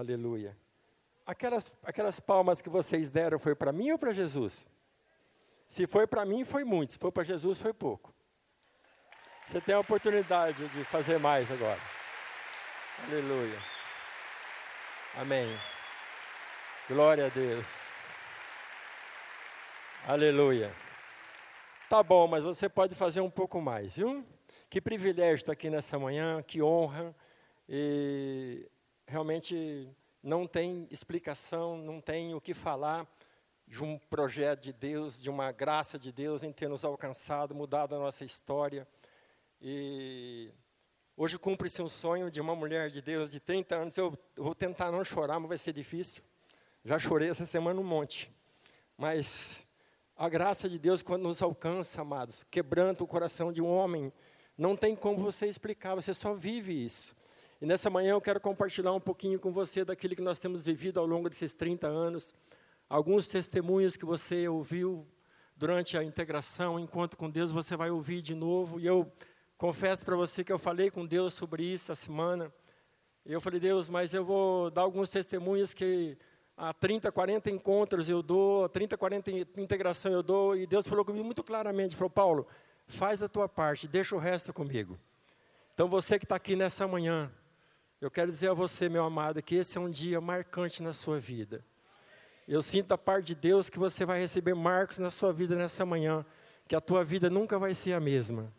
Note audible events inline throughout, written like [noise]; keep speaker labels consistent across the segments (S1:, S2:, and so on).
S1: Aleluia. Aquelas, aquelas palmas que vocês deram foi para mim ou para Jesus? Se foi para mim, foi muito. Se foi para Jesus, foi pouco. Você tem a oportunidade de fazer mais agora. Aleluia. Amém. Glória a Deus. Aleluia. Tá bom, mas você pode fazer um pouco mais, viu? Que privilégio estar aqui nessa manhã, que honra. E realmente não tem explicação, não tem o que falar de um projeto de Deus, de uma graça de Deus em ter nos alcançado, mudado a nossa história. E hoje cumpre-se um sonho de uma mulher de Deus de 30 anos. Eu vou tentar não chorar, mas vai ser difícil. Já chorei essa semana um monte. Mas a graça de Deus, quando nos alcança, amados, quebranta o coração de um homem, não tem como você explicar, você só vive isso. E nessa manhã eu quero compartilhar um pouquinho com você daquilo que nós temos vivido ao longo desses 30 anos, alguns testemunhos que você ouviu durante a integração, enquanto com Deus você vai ouvir de novo. E eu confesso para você que eu falei com Deus sobre isso essa semana. E eu falei, Deus, mas eu vou dar alguns testemunhos que há 30, 40 encontros eu dou, 30, 40 integração eu dou. E Deus falou comigo muito claramente, falou, Paulo, faz a tua parte, deixa o resto comigo. Então você que está aqui nessa manhã, eu quero dizer a você, meu amado, que esse é um dia marcante na sua vida. Eu sinto da parte de Deus que você vai receber marcos na sua vida nessa manhã, que a tua vida nunca vai ser a mesma.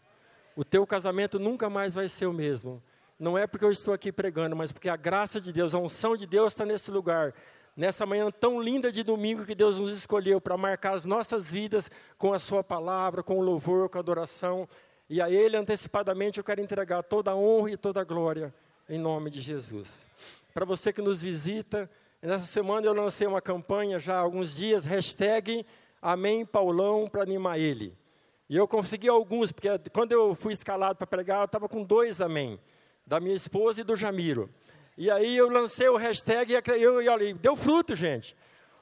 S1: O teu casamento nunca mais vai ser o mesmo. Não é porque eu estou aqui pregando, mas porque a graça de Deus, a unção de Deus está nesse lugar. Nessa manhã tão linda de domingo que Deus nos escolheu para marcar as nossas vidas com a Sua palavra, com o louvor, com a adoração. E a Ele antecipadamente eu quero entregar toda a honra e toda a glória em nome de Jesus. Para você que nos visita, nessa semana eu lancei uma campanha já há alguns dias, hashtag Amém Paulão para animar ele. E eu consegui alguns, porque quando eu fui escalado para pregar, eu estava com dois amém, da minha esposa e do Jamiro. E aí eu lancei o hashtag e eu, eu, deu fruto, gente.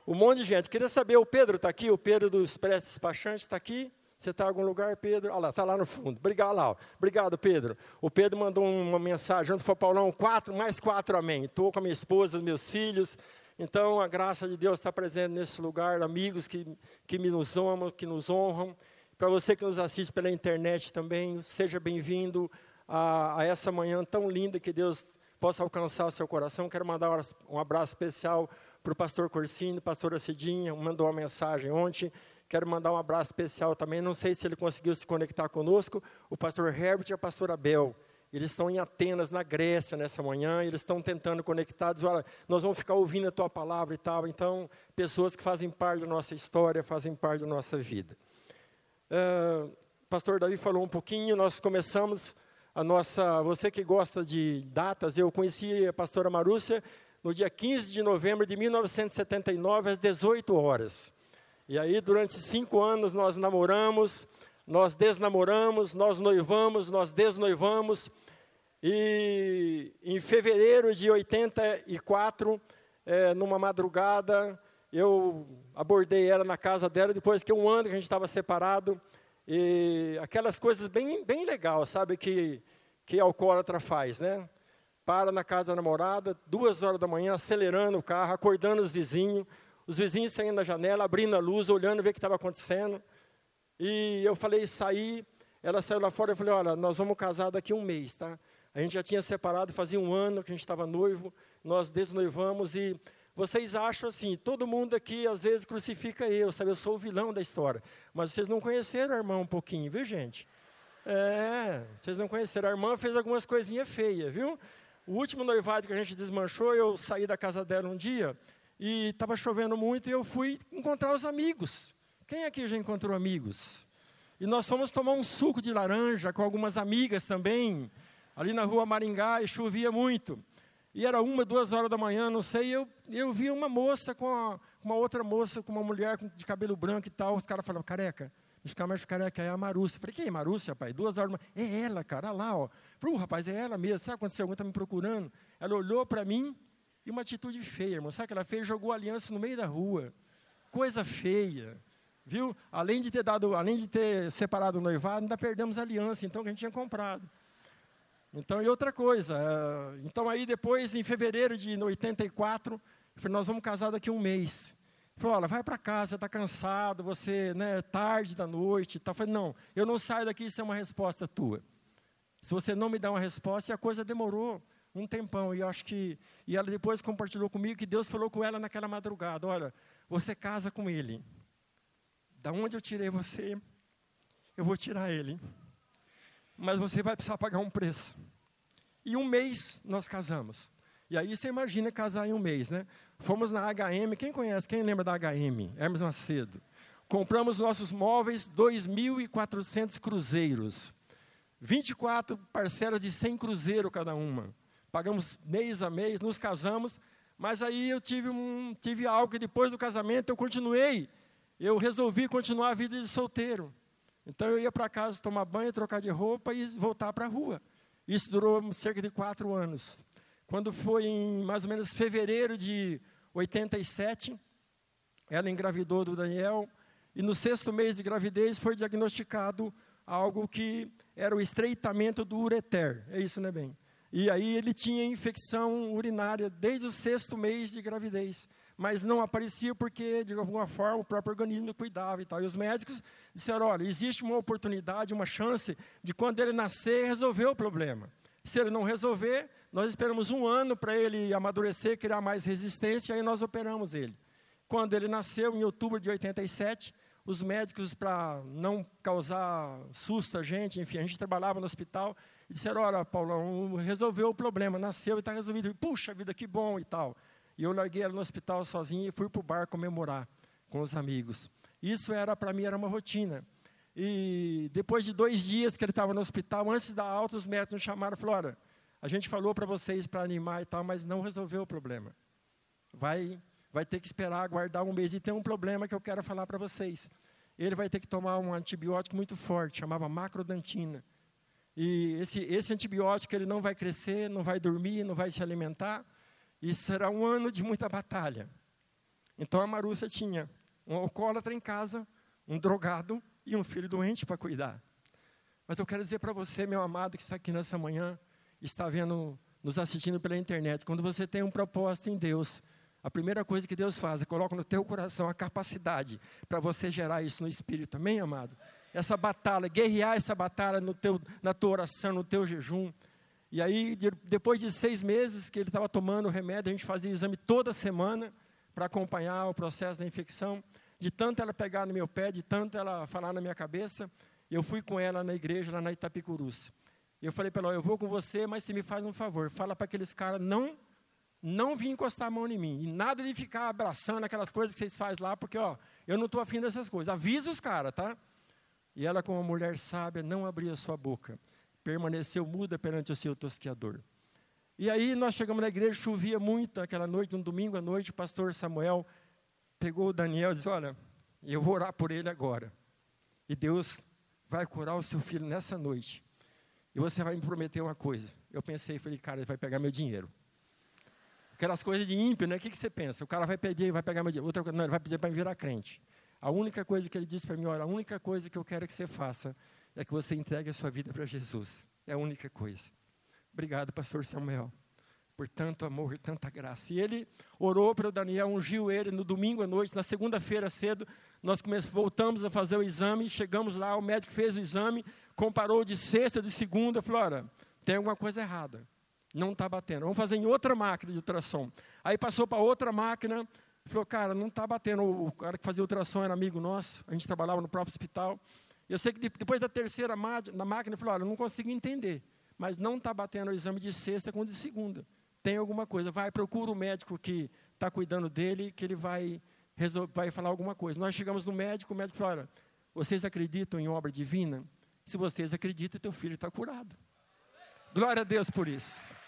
S1: Um monte de gente. Queria saber, o Pedro está aqui, o Pedro do Expresso Despachante está aqui. Você está em algum lugar, Pedro? Olha lá, está lá no fundo. Obrigado, lá. Obrigado, Pedro. O Pedro mandou uma mensagem, junto foi Paulão, quatro, mais quatro, amém. Estou com a minha esposa, meus filhos. Então, a graça de Deus está presente nesse lugar, amigos que, que me nos amam, que nos honram. Para você que nos assiste pela internet também, seja bem-vindo a, a, essa manhã tão linda que Deus possa alcançar o seu coração. Quero mandar um abraço especial para o pastor Corsini, pastora Cidinha, mandou uma mensagem ontem. Quero mandar um abraço especial também. Não sei se ele conseguiu se conectar conosco. O pastor Herbert e a pastora Bel. Eles estão em Atenas, na Grécia, nessa manhã. Eles estão tentando conectados. Olha, nós vamos ficar ouvindo a tua palavra e tal. Então, pessoas que fazem parte da nossa história, fazem parte da nossa vida. Uh, pastor Davi falou um pouquinho. Nós começamos a nossa. Você que gosta de datas, eu conheci a pastora Marúcia no dia 15 de novembro de 1979, às 18 horas. E aí, durante cinco anos, nós namoramos, nós desnamoramos, nós noivamos, nós desnoivamos. E em fevereiro de 84, é, numa madrugada, eu abordei ela na casa dela, depois que um ano que a gente estava separado. E aquelas coisas bem, bem legais, sabe, que, que alcoólatra faz, né? Para na casa da namorada, duas horas da manhã, acelerando o carro, acordando os vizinhos, os vizinhos saindo da janela, abrindo a luz, olhando, ver o que estava acontecendo. E eu falei, saí, ela saiu lá fora, eu falei, olha, nós vamos casar daqui um mês, tá? A gente já tinha separado, fazia um ano que a gente estava noivo, nós desnoivamos e vocês acham assim, todo mundo aqui às vezes crucifica eu, sabe? Eu sou o vilão da história. Mas vocês não conheceram a irmã um pouquinho, viu, gente? É, vocês não conheceram. A irmã fez algumas coisinhas feias, viu? O último noivado que a gente desmanchou, eu saí da casa dela um dia e estava chovendo muito e eu fui encontrar os amigos. Quem aqui já encontrou amigos? E nós fomos tomar um suco de laranja com algumas amigas também, ali na rua Maringá, e chovia muito. E era uma, duas horas da manhã, não sei, eu, eu vi uma moça com a, uma outra moça, com uma mulher de cabelo branco e tal. Os caras falavam, careca, os caras careca é a Marúcia. Falei, quem é Marúcia, pai? Duas horas da manhã. É ela, cara, lá, ó. Falei, rapaz, é ela mesmo. Sabe quando você alguém está me procurando? Ela olhou para mim, e uma atitude feia, irmão. Sabe que ela fez? Jogou aliança no meio da rua. Coisa feia. Viu? Além de ter dado, além de ter separado o noivado, ainda perdemos a aliança, então, que a gente tinha comprado. Então, e outra coisa, uh, então aí depois, em fevereiro de 84, eu falei, nós vamos casar daqui a um mês. Falou, olha, vai para casa, está cansado, você, né, tarde da noite. Tá. Falei, não, eu não saio daqui, isso é uma resposta tua. Se você não me dá uma resposta, e a coisa demorou um tempão. E acho que. E ela depois compartilhou comigo que Deus falou com ela naquela madrugada: olha, você casa com ele. Da onde eu tirei você, eu vou tirar ele. Mas você vai precisar pagar um preço. E um mês nós casamos. E aí você imagina casar em um mês, né? Fomos na HM, quem conhece, quem lembra da HM? Hermes Macedo. Compramos nossos móveis, 2.400 cruzeiros. 24 parcelas de 100 cruzeiro cada uma. Pagamos mês a mês, nos casamos, mas aí eu tive, um, tive algo que depois do casamento eu continuei. Eu resolvi continuar a vida de solteiro. Então eu ia para casa tomar banho, trocar de roupa e voltar para a rua. Isso durou cerca de quatro anos. Quando foi em mais ou menos fevereiro de 87, ela engravidou do Daniel, e no sexto mês de gravidez foi diagnosticado algo que era o estreitamento do ureter. É isso, né, bem? E aí ele tinha infecção urinária desde o sexto mês de gravidez. Mas não aparecia porque, de alguma forma, o próprio organismo cuidava e tal. E os médicos disseram: olha, existe uma oportunidade, uma chance de quando ele nascer resolver o problema. Se ele não resolver, nós esperamos um ano para ele amadurecer, criar mais resistência, e aí nós operamos ele. Quando ele nasceu, em outubro de 87, os médicos, para não causar susto a gente, enfim, a gente trabalhava no hospital, e disseram, olha, Paulão, resolveu o problema, nasceu e está resolvido. Puxa vida, que bom e tal. E eu larguei ela no hospital sozinho e fui para o bar comemorar com os amigos. Isso era, para mim, era uma rotina. E depois de dois dias que ele estava no hospital, antes da alta, os médicos nos chamaram e falaram, olha, a gente falou para vocês para animar e tal, mas não resolveu o problema. Vai vai ter que esperar aguardar um mês. E tem um problema que eu quero falar para vocês. Ele vai ter que tomar um antibiótico muito forte, chamava macrodantina. E esse, esse antibiótico ele não vai crescer, não vai dormir, não vai se alimentar. E será um ano de muita batalha. Então a Marúcia tinha um alcoólatra em casa, um drogado e um filho doente para cuidar. Mas eu quero dizer para você, meu amado, que está aqui nessa manhã, está vendo, nos assistindo pela internet, quando você tem um propósito em Deus, a primeira coisa que Deus faz é coloca no teu coração a capacidade para você gerar isso no espírito. Amém, amado? Essa batalha, guerrear essa batalha no teu, na tua oração, no teu jejum. E aí, de, depois de seis meses que ele estava tomando o remédio, a gente fazia exame toda semana para acompanhar o processo da infecção. De tanto ela pegar no meu pé, de tanto ela falar na minha cabeça, eu fui com ela na igreja, lá na Itapicurus. Eu falei para ela, eu vou com você, mas se me faz um favor, fala para aqueles caras não não vir encostar a mão em mim. E nada de ficar abraçando aquelas coisas que vocês fazem lá, porque ó, eu não estou afim dessas coisas. Avisa os caras, tá? E ela, como mulher sábia, não abria sua boca. Permaneceu muda perante o seu tosqueador. E aí nós chegamos na igreja, chovia muito aquela noite, um domingo à noite, o pastor Samuel pegou o Daniel e disse, olha, eu vou orar por ele agora. E Deus vai curar o seu filho nessa noite. E você vai me prometer uma coisa. Eu pensei, falei, cara, ele vai pegar meu dinheiro. Aquelas coisas de ímpio, né? O que, que você pensa? O cara vai pedir, vai pegar meu dinheiro. Outra coisa, não, ele vai pedir para me virar crente. A única coisa que ele disse para mim, olha, a única coisa que eu quero que você faça é que você entregue a sua vida para Jesus. É a única coisa. Obrigado, pastor Samuel, por tanto amor e tanta graça. E ele orou para o Daniel, ungiu ele no domingo à noite, na segunda-feira cedo, nós voltamos a fazer o exame, chegamos lá, o médico fez o exame, comparou de sexta, de segunda, falou, olha, tem alguma coisa errada. Não está batendo. Vamos fazer em outra máquina de ultrassom. Aí passou para outra máquina, falou, cara, não está batendo. O cara que fazia ultrassom era amigo nosso, a gente trabalhava no próprio hospital. Eu sei que depois da terceira na máquina, ele falou, olha, eu não consigo entender, mas não está batendo o exame de sexta com o de segunda. Tem alguma coisa. Vai, procura o médico que está cuidando dele, que ele vai, vai falar alguma coisa. Nós chegamos no médico, o médico falou, olha, vocês acreditam em obra divina? Se vocês acreditam, teu filho está curado. Glória a Deus por isso.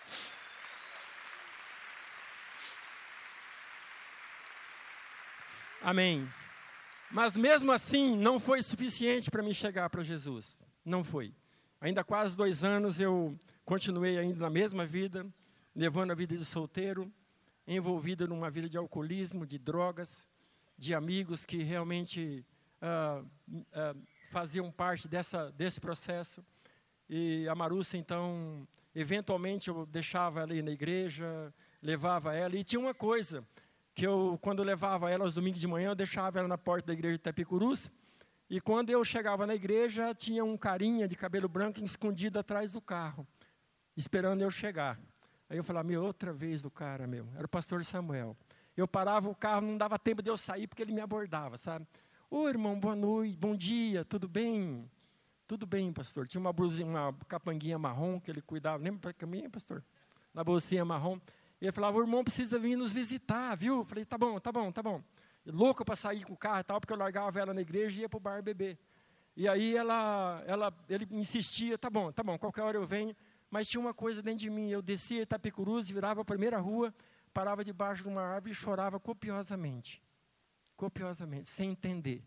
S1: Amém. Mas mesmo assim, não foi suficiente para mim chegar para Jesus. Não foi. Ainda quase dois anos eu continuei ainda na mesma vida, levando a vida de solteiro, envolvido numa vida de alcoolismo, de drogas, de amigos que realmente uh, uh, faziam parte dessa, desse processo. E a Marussa, então, eventualmente eu deixava ela ir na igreja, levava ela. E tinha uma coisa, que eu, quando eu levava ela aos domingos de manhã, eu deixava ela na porta da igreja de Itapicurus, e quando eu chegava na igreja, tinha um carinha de cabelo branco escondido atrás do carro, esperando eu chegar. Aí eu falava, meu, outra vez do cara, meu. Era o pastor Samuel. Eu parava o carro, não dava tempo de eu sair, porque ele me abordava, sabe? Ô, irmão, boa noite, bom dia, tudo bem? Tudo bem, pastor. Tinha uma blusinha, uma capanguinha marrom que ele cuidava. Lembra para mim, pastor? Na bolsinha marrom. E ele falava, o irmão precisa vir nos visitar, viu? Eu falei, tá bom, tá bom, tá bom. Louco para sair com o carro e tal, porque eu largava ela na igreja e ia para o bar beber. E aí ela, ela, ele insistia, tá bom, tá bom, qualquer hora eu venho. Mas tinha uma coisa dentro de mim. Eu descia Itapicurus, virava a primeira rua, parava debaixo de uma árvore e chorava copiosamente. Copiosamente, sem entender.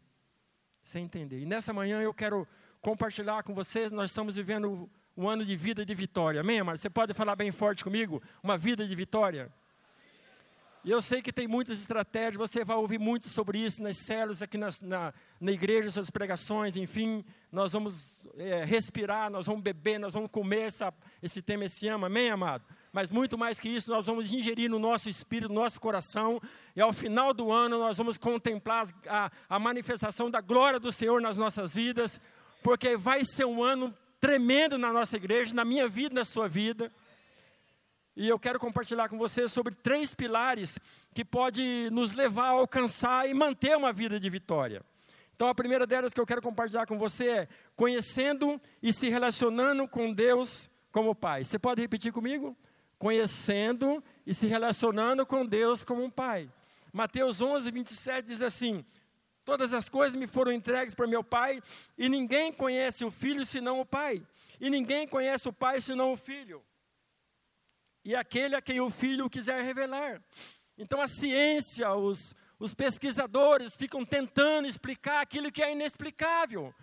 S1: Sem entender. E nessa manhã eu quero compartilhar com vocês. Nós estamos vivendo um ano de vida de vitória. Amém, amado? Você pode falar bem forte comigo? Uma vida de vitória? E eu sei que tem muitas estratégias, você vai ouvir muito sobre isso nas células, aqui nas, na, na igreja, suas pregações, enfim. Nós vamos é, respirar, nós vamos beber, nós vamos comer essa, esse tema esse ano, amém, amado? Mas muito mais que isso, nós vamos ingerir no nosso espírito, no nosso coração, e ao final do ano nós vamos contemplar a, a manifestação da glória do Senhor nas nossas vidas, porque vai ser um ano tremendo na nossa igreja, na minha vida, na sua vida. E eu quero compartilhar com vocês sobre três pilares que pode nos levar a alcançar e manter uma vida de vitória. Então, a primeira delas que eu quero compartilhar com você é conhecendo e se relacionando com Deus como Pai. Você pode repetir comigo? Conhecendo e se relacionando com Deus como um Pai. Mateus 11, 27 diz assim: Todas as coisas me foram entregues por meu Pai, e ninguém conhece o Filho senão o Pai, e ninguém conhece o Pai senão o Filho, e aquele a quem o Filho quiser revelar. Então a ciência, os, os pesquisadores ficam tentando explicar aquilo que é inexplicável.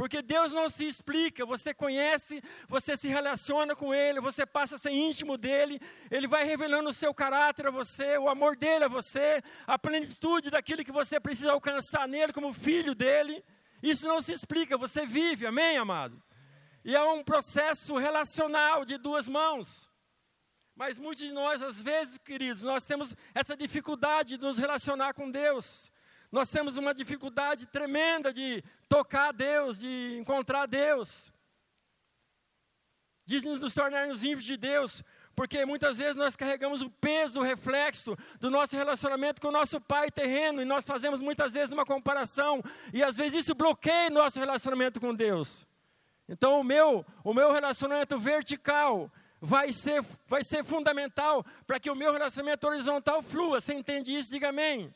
S1: Porque Deus não se explica, você conhece, você se relaciona com Ele, você passa a ser íntimo dEle, Ele vai revelando o seu caráter a você, o amor dEle a você, a plenitude daquilo que você precisa alcançar nele como filho dEle. Isso não se explica, você vive, amém, amado? E é um processo relacional de duas mãos. Mas muitos de nós, às vezes, queridos, nós temos essa dificuldade de nos relacionar com Deus. Nós temos uma dificuldade tremenda de tocar a Deus, de encontrar Deus. Dizem nos tornarmos ímpios de Deus, porque muitas vezes nós carregamos o peso, o reflexo do nosso relacionamento com o nosso pai terreno, e nós fazemos muitas vezes uma comparação, e às vezes isso bloqueia nosso relacionamento com Deus. Então o meu, o meu relacionamento vertical vai ser, vai ser fundamental para que o meu relacionamento horizontal flua. Você entende isso? Diga amém.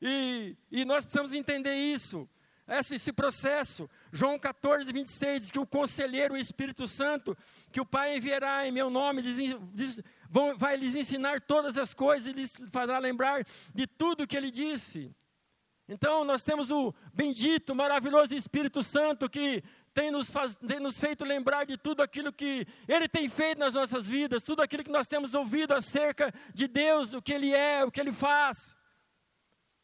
S1: E, e nós precisamos entender isso, esse, esse processo. João 14, 26 diz que o conselheiro, o Espírito Santo, que o Pai enviará em meu nome, diz, diz, vão, vai lhes ensinar todas as coisas e lhes fará lembrar de tudo que ele disse. Então, nós temos o bendito, maravilhoso Espírito Santo que tem nos, faz, tem nos, feito lembrar de tudo aquilo que Ele tem feito nas nossas vidas, tudo aquilo que nós temos ouvido acerca de Deus, o que Ele é, o que Ele faz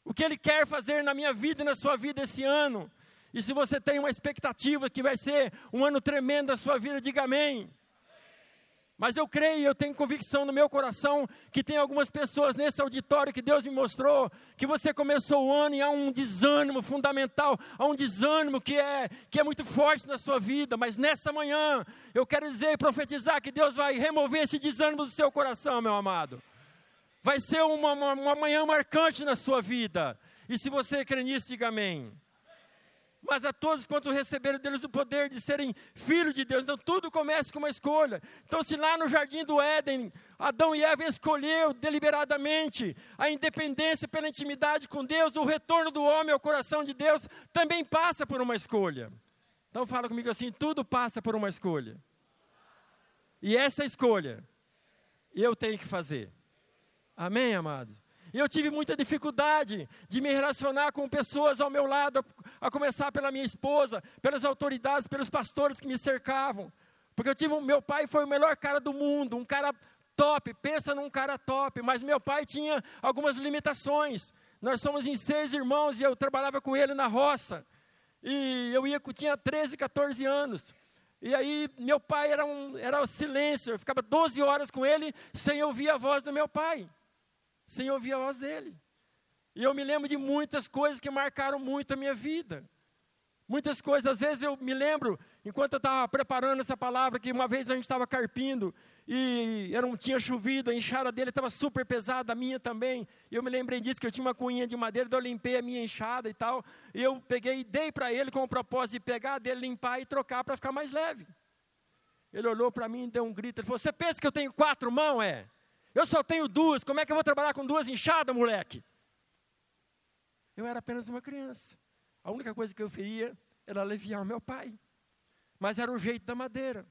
S1: o que Ele quer fazer na minha vida e na sua vida esse ano. E se você tem uma expectativa que vai ser um ano tremendo da sua vida, diga amém. Mas eu creio, eu tenho convicção no meu coração que tem algumas pessoas nesse auditório que Deus me mostrou que você começou o ano e há um desânimo fundamental, há um desânimo que é que é muito forte na sua vida, mas nessa manhã eu quero dizer e profetizar que Deus vai remover esse desânimo do seu coração, meu amado. Vai ser uma, uma, uma manhã marcante na sua vida. E se você crê nisso, diga amém. Mas a todos quanto receberam deles o poder de serem filhos de Deus. Então tudo começa com uma escolha. Então, se lá no jardim do Éden, Adão e Eva escolheu deliberadamente a independência pela intimidade com Deus, o retorno do homem ao coração de Deus também passa por uma escolha. Então fala comigo assim: tudo passa por uma escolha. E essa escolha eu tenho que fazer. Amém, amados? E eu tive muita dificuldade de me relacionar com pessoas ao meu lado, a começar pela minha esposa, pelas autoridades, pelos pastores que me cercavam. Porque eu tive, meu pai foi o melhor cara do mundo, um cara top, pensa num cara top, mas meu pai tinha algumas limitações. Nós somos em seis irmãos e eu trabalhava com ele na roça. E eu ia, tinha 13, 14 anos. E aí, meu pai era um era silêncio, eu ficava 12 horas com ele sem ouvir a voz do meu pai, sem ouvir a voz dele. E eu me lembro de muitas coisas que marcaram muito a minha vida. Muitas coisas, às vezes eu me lembro, enquanto eu estava preparando essa palavra, que uma vez a gente estava carpindo e um, tinha chovido, a enxada dele estava super pesada, a minha também. E eu me lembrei disso, que eu tinha uma cunhinha de madeira, eu limpei a minha enxada e tal. E eu peguei e dei para ele com o propósito de pegar dele, limpar e trocar para ficar mais leve. Ele olhou para mim e deu um grito. Ele falou: Você pensa que eu tenho quatro mãos? É? Eu só tenho duas. Como é que eu vou trabalhar com duas enxadas, moleque? Eu era apenas uma criança. A única coisa que eu queria era aliviar meu pai. Mas era o jeito da madeira.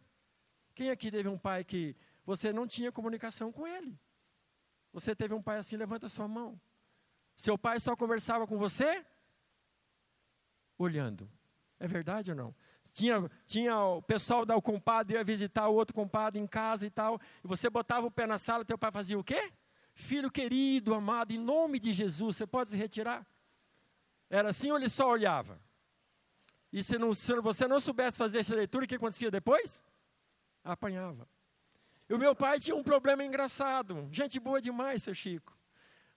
S1: Quem aqui teve um pai que você não tinha comunicação com ele? Você teve um pai assim, levanta sua mão. Seu pai só conversava com você? Olhando. É verdade ou não? Tinha, tinha o pessoal da compadre ia visitar o outro compadre em casa e tal, e você botava o pé na sala, teu pai fazia o quê? Filho querido, amado, em nome de Jesus, você pode se retirar? Era assim ou ele só olhava? E se, não, se você não soubesse fazer essa leitura, o que acontecia depois? Apanhava. E o meu pai tinha um problema engraçado. Gente boa demais, seu Chico.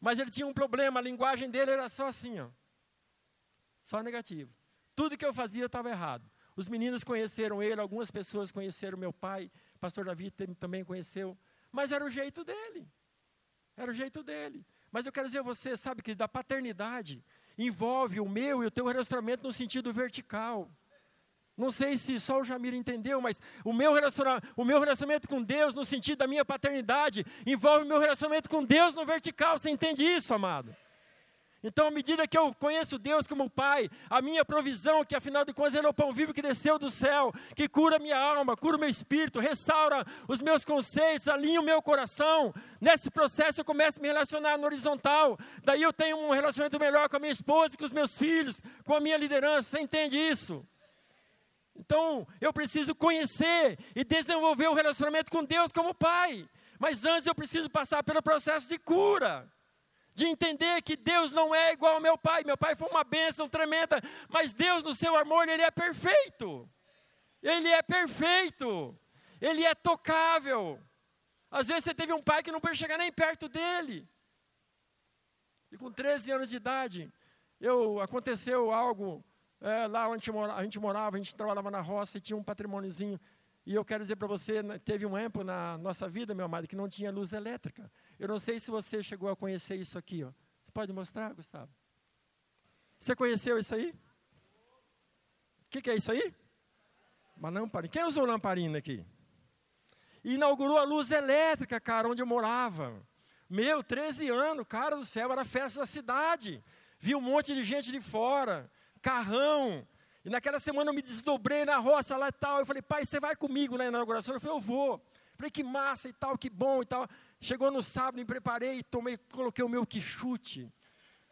S1: Mas ele tinha um problema, a linguagem dele era só assim, ó. Só negativo. Tudo que eu fazia estava errado. Os meninos conheceram ele, algumas pessoas conheceram meu pai, pastor Davi também conheceu, mas era o jeito dele. Era o jeito dele. Mas eu quero dizer a você, sabe que da paternidade envolve o meu e o teu relacionamento no sentido vertical. Não sei se só o Jamir entendeu, mas o meu, relacionamento, o meu relacionamento com Deus, no sentido da minha paternidade, envolve o meu relacionamento com Deus no vertical. Você entende isso, amado? Então, à medida que eu conheço Deus como Pai, a minha provisão, que afinal de contas é o pão vivo que desceu do céu, que cura minha alma, cura o meu espírito, restaura os meus conceitos, alinha o meu coração. Nesse processo eu começo a me relacionar no horizontal. Daí eu tenho um relacionamento melhor com a minha esposa, com os meus filhos, com a minha liderança. Você entende isso? Então, eu preciso conhecer e desenvolver o um relacionamento com Deus como Pai. Mas antes eu preciso passar pelo processo de cura de entender que Deus não é igual ao meu pai. Meu pai foi uma bênção tremenda, mas Deus, no seu amor, ele é perfeito. Ele é perfeito. Ele é tocável. Às vezes você teve um pai que não pode chegar nem perto dele. E com 13 anos de idade, eu, aconteceu algo é, lá onde a gente morava, a gente trabalhava na roça e tinha um patrimôniozinho. E eu quero dizer para você, né, teve um tempo na nossa vida, meu amado, que não tinha luz elétrica. Eu não sei se você chegou a conhecer isso aqui. Ó. Você pode mostrar, Gustavo? Você conheceu isso aí? O que, que, é isso aí? Uma lamparina. Quem usou lamparina aqui? Inaugurou a luz elétrica, cara, onde eu morava. Meu, 13 anos, cara do céu, era festa da cidade. Vi um monte de gente de fora, carrão. E naquela semana eu me desdobrei na roça lá e tal. Eu falei, pai, você vai comigo na inauguração? Eu falei, eu vou. Falei, que massa e tal, que bom e tal. Chegou no sábado, me preparei, tomei, coloquei o meu quichute.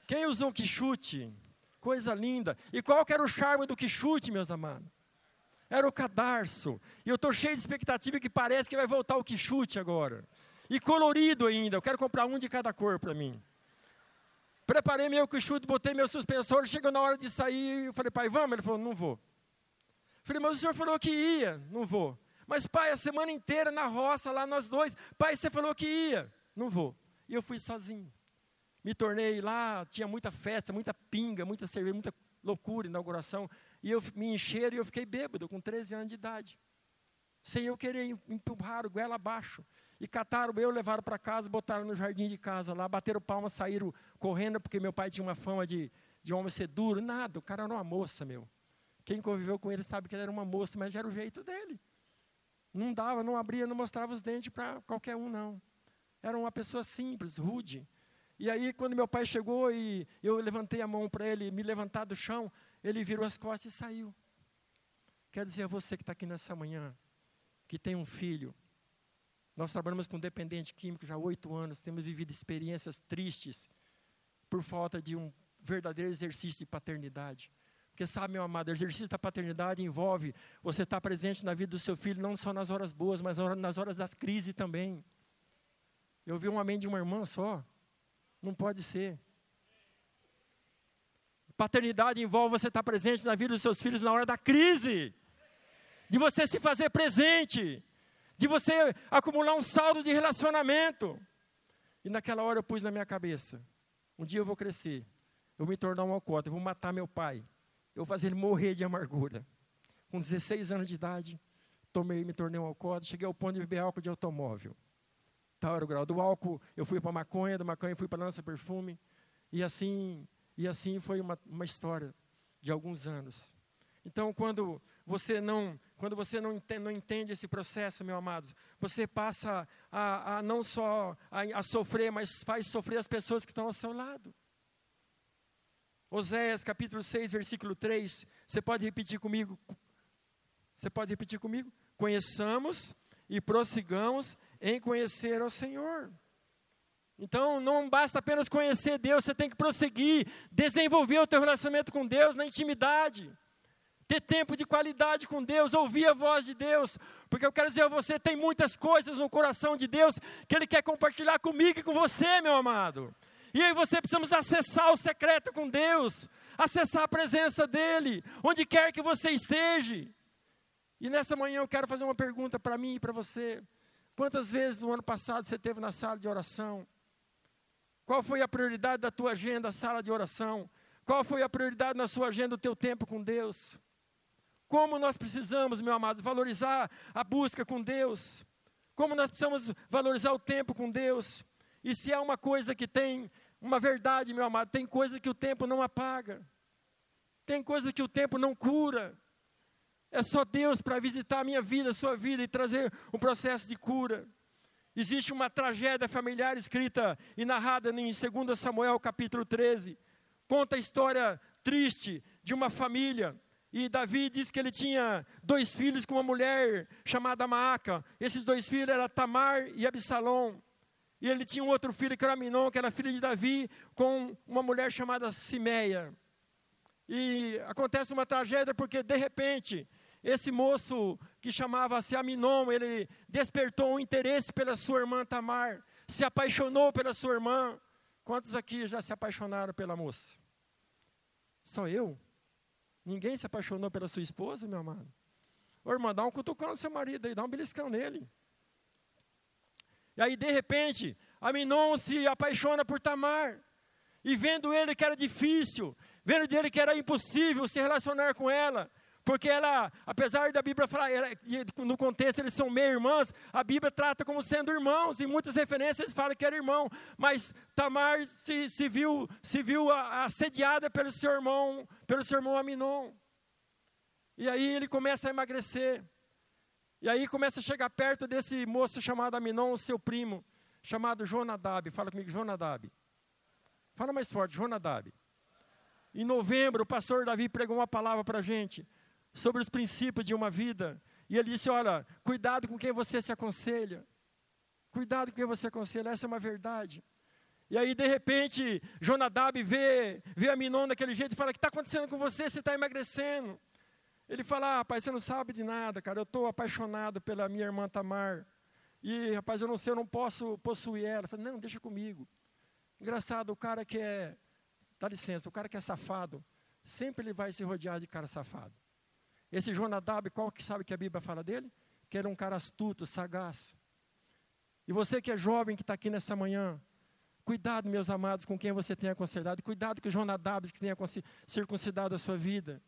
S1: Quem usou quichute? Coisa linda. E qual que era o charme do quichute, meus amados? Era o cadarço. E eu estou cheio de expectativa que parece que vai voltar o quichute agora. E colorido ainda. Eu quero comprar um de cada cor para mim. Preparei meu quichute, botei meu suspensor. Chegou na hora de sair, eu falei, pai, vamos? Ele falou, não vou. Falei, mas o senhor falou que ia. Não vou. Mas, pai, a semana inteira na roça, lá nós dois. Pai, você falou que ia. Não vou. E eu fui sozinho. Me tornei lá, tinha muita festa, muita pinga, muita cerveja, muita loucura, inauguração. E eu me encheram e eu fiquei bêbado, com 13 anos de idade. Sem eu querer empurrar o goela abaixo. E cataram eu, levaram para casa, botaram no jardim de casa lá, bateram palmas, saíram correndo, porque meu pai tinha uma fama de, de homem ser duro. Nada, o cara era uma moça, meu. Quem conviveu com ele sabe que ele era uma moça, mas já era o jeito dele. Não dava, não abria, não mostrava os dentes para qualquer um, não. Era uma pessoa simples, rude. E aí, quando meu pai chegou e eu levantei a mão para ele me levantar do chão, ele virou as costas e saiu. Quer dizer a você que está aqui nessa manhã, que tem um filho. Nós trabalhamos com dependente químico já há oito anos, temos vivido experiências tristes por falta de um verdadeiro exercício de paternidade. Porque sabe, meu amado, o exercício da paternidade envolve você estar presente na vida do seu filho, não só nas horas boas, mas nas horas das crises também. Eu vi um amém de uma irmã só. Não pode ser. Paternidade envolve você estar presente na vida dos seus filhos na hora da crise de você se fazer presente, de você acumular um saldo de relacionamento. E naquela hora eu pus na minha cabeça: um dia eu vou crescer, eu vou me tornar um alcoólatra, eu vou matar meu pai, eu fazer ele morrer de amargura. Com 16 anos de idade, tomei, me tornei um alcoólatra, cheguei ao ponto de beber álcool de automóvel. Tal era o grau. Do álcool eu fui para maconha, do maconha fui para lança perfume. E assim, e assim foi uma, uma história de alguns anos. Então, quando você não, quando você não entende, não entende esse processo, meu amado, você passa a, a não só a, a, sofrer, mas faz sofrer as pessoas que estão ao seu lado. Oséias capítulo 6, versículo 3, você pode repetir comigo? Você pode repetir comigo? Conheçamos e prossigamos em conhecer ao Senhor. Então, não basta apenas conhecer Deus, você tem que prosseguir, desenvolver o teu relacionamento com Deus na intimidade. Ter tempo de qualidade com Deus, ouvir a voz de Deus, porque eu quero dizer a você, tem muitas coisas no coração de Deus que Ele quer compartilhar comigo e com você, meu amado. E aí você precisamos acessar o secreto com Deus, acessar a presença dEle, onde quer que você esteja. E nessa manhã eu quero fazer uma pergunta para mim e para você. Quantas vezes no ano passado você esteve na sala de oração? Qual foi a prioridade da tua agenda, sala de oração? Qual foi a prioridade na sua agenda, o teu tempo com Deus? Como nós precisamos, meu amado, valorizar a busca com Deus? Como nós precisamos valorizar o tempo com Deus? E se há uma coisa que tem uma verdade, meu amado, tem coisa que o tempo não apaga. Tem coisa que o tempo não cura. É só Deus para visitar a minha vida, a sua vida e trazer um processo de cura. Existe uma tragédia familiar escrita e narrada em 2 Samuel capítulo 13. Conta a história triste de uma família. E Davi diz que ele tinha dois filhos com uma mulher chamada Maaca. Esses dois filhos eram Tamar e Absalom. E ele tinha um outro filho que era Minon, que era filho de Davi, com uma mulher chamada Simeia. E acontece uma tragédia porque, de repente, esse moço que chamava-se Aminon, ele despertou um interesse pela sua irmã Tamar, se apaixonou pela sua irmã. Quantos aqui já se apaixonaram pela moça? Só eu? Ninguém se apaixonou pela sua esposa, meu amado? Ô irmã, dá um cutucão no seu marido aí, dá um beliscão nele. E aí, de repente, Aminon se apaixona por Tamar. E vendo ele que era difícil, vendo dele que era impossível se relacionar com ela, porque ela, apesar da Bíblia falar, ela, no contexto eles são meio-irmãs, a Bíblia trata como sendo irmãos, em muitas referências falam que era irmão, mas Tamar se, se viu, se viu assediada pelo seu irmão, pelo seu irmão Aminon. E aí ele começa a emagrecer. E aí começa a chegar perto desse moço chamado Aminon, seu primo, chamado Jonadab. Fala comigo, Jonadab. Fala mais forte, Jonadab. Em novembro, o pastor Davi pregou uma palavra para a gente sobre os princípios de uma vida. E ele disse: Olha, cuidado com quem você se aconselha. Cuidado com quem você aconselha, essa é uma verdade. E aí, de repente, Jonadab vê, vê a Minon daquele jeito e fala: O que está acontecendo com você? Você está emagrecendo. Ele fala: ah, Rapaz, você não sabe de nada, cara. Eu estou apaixonado pela minha irmã Tamar. E, rapaz, eu não sei, eu não posso possuir ela. Eu Não, deixa comigo. Engraçado, o cara que é. Dá licença, o cara que é safado, sempre ele vai se rodear de cara safado. Esse Jonadab, qual que sabe que a Bíblia fala dele? Que era um cara astuto, sagaz. E você que é jovem, que está aqui nessa manhã, cuidado, meus amados, com quem você tem aconselhado. Cuidado com o Jonadab que tenha circuncidado a sua vida.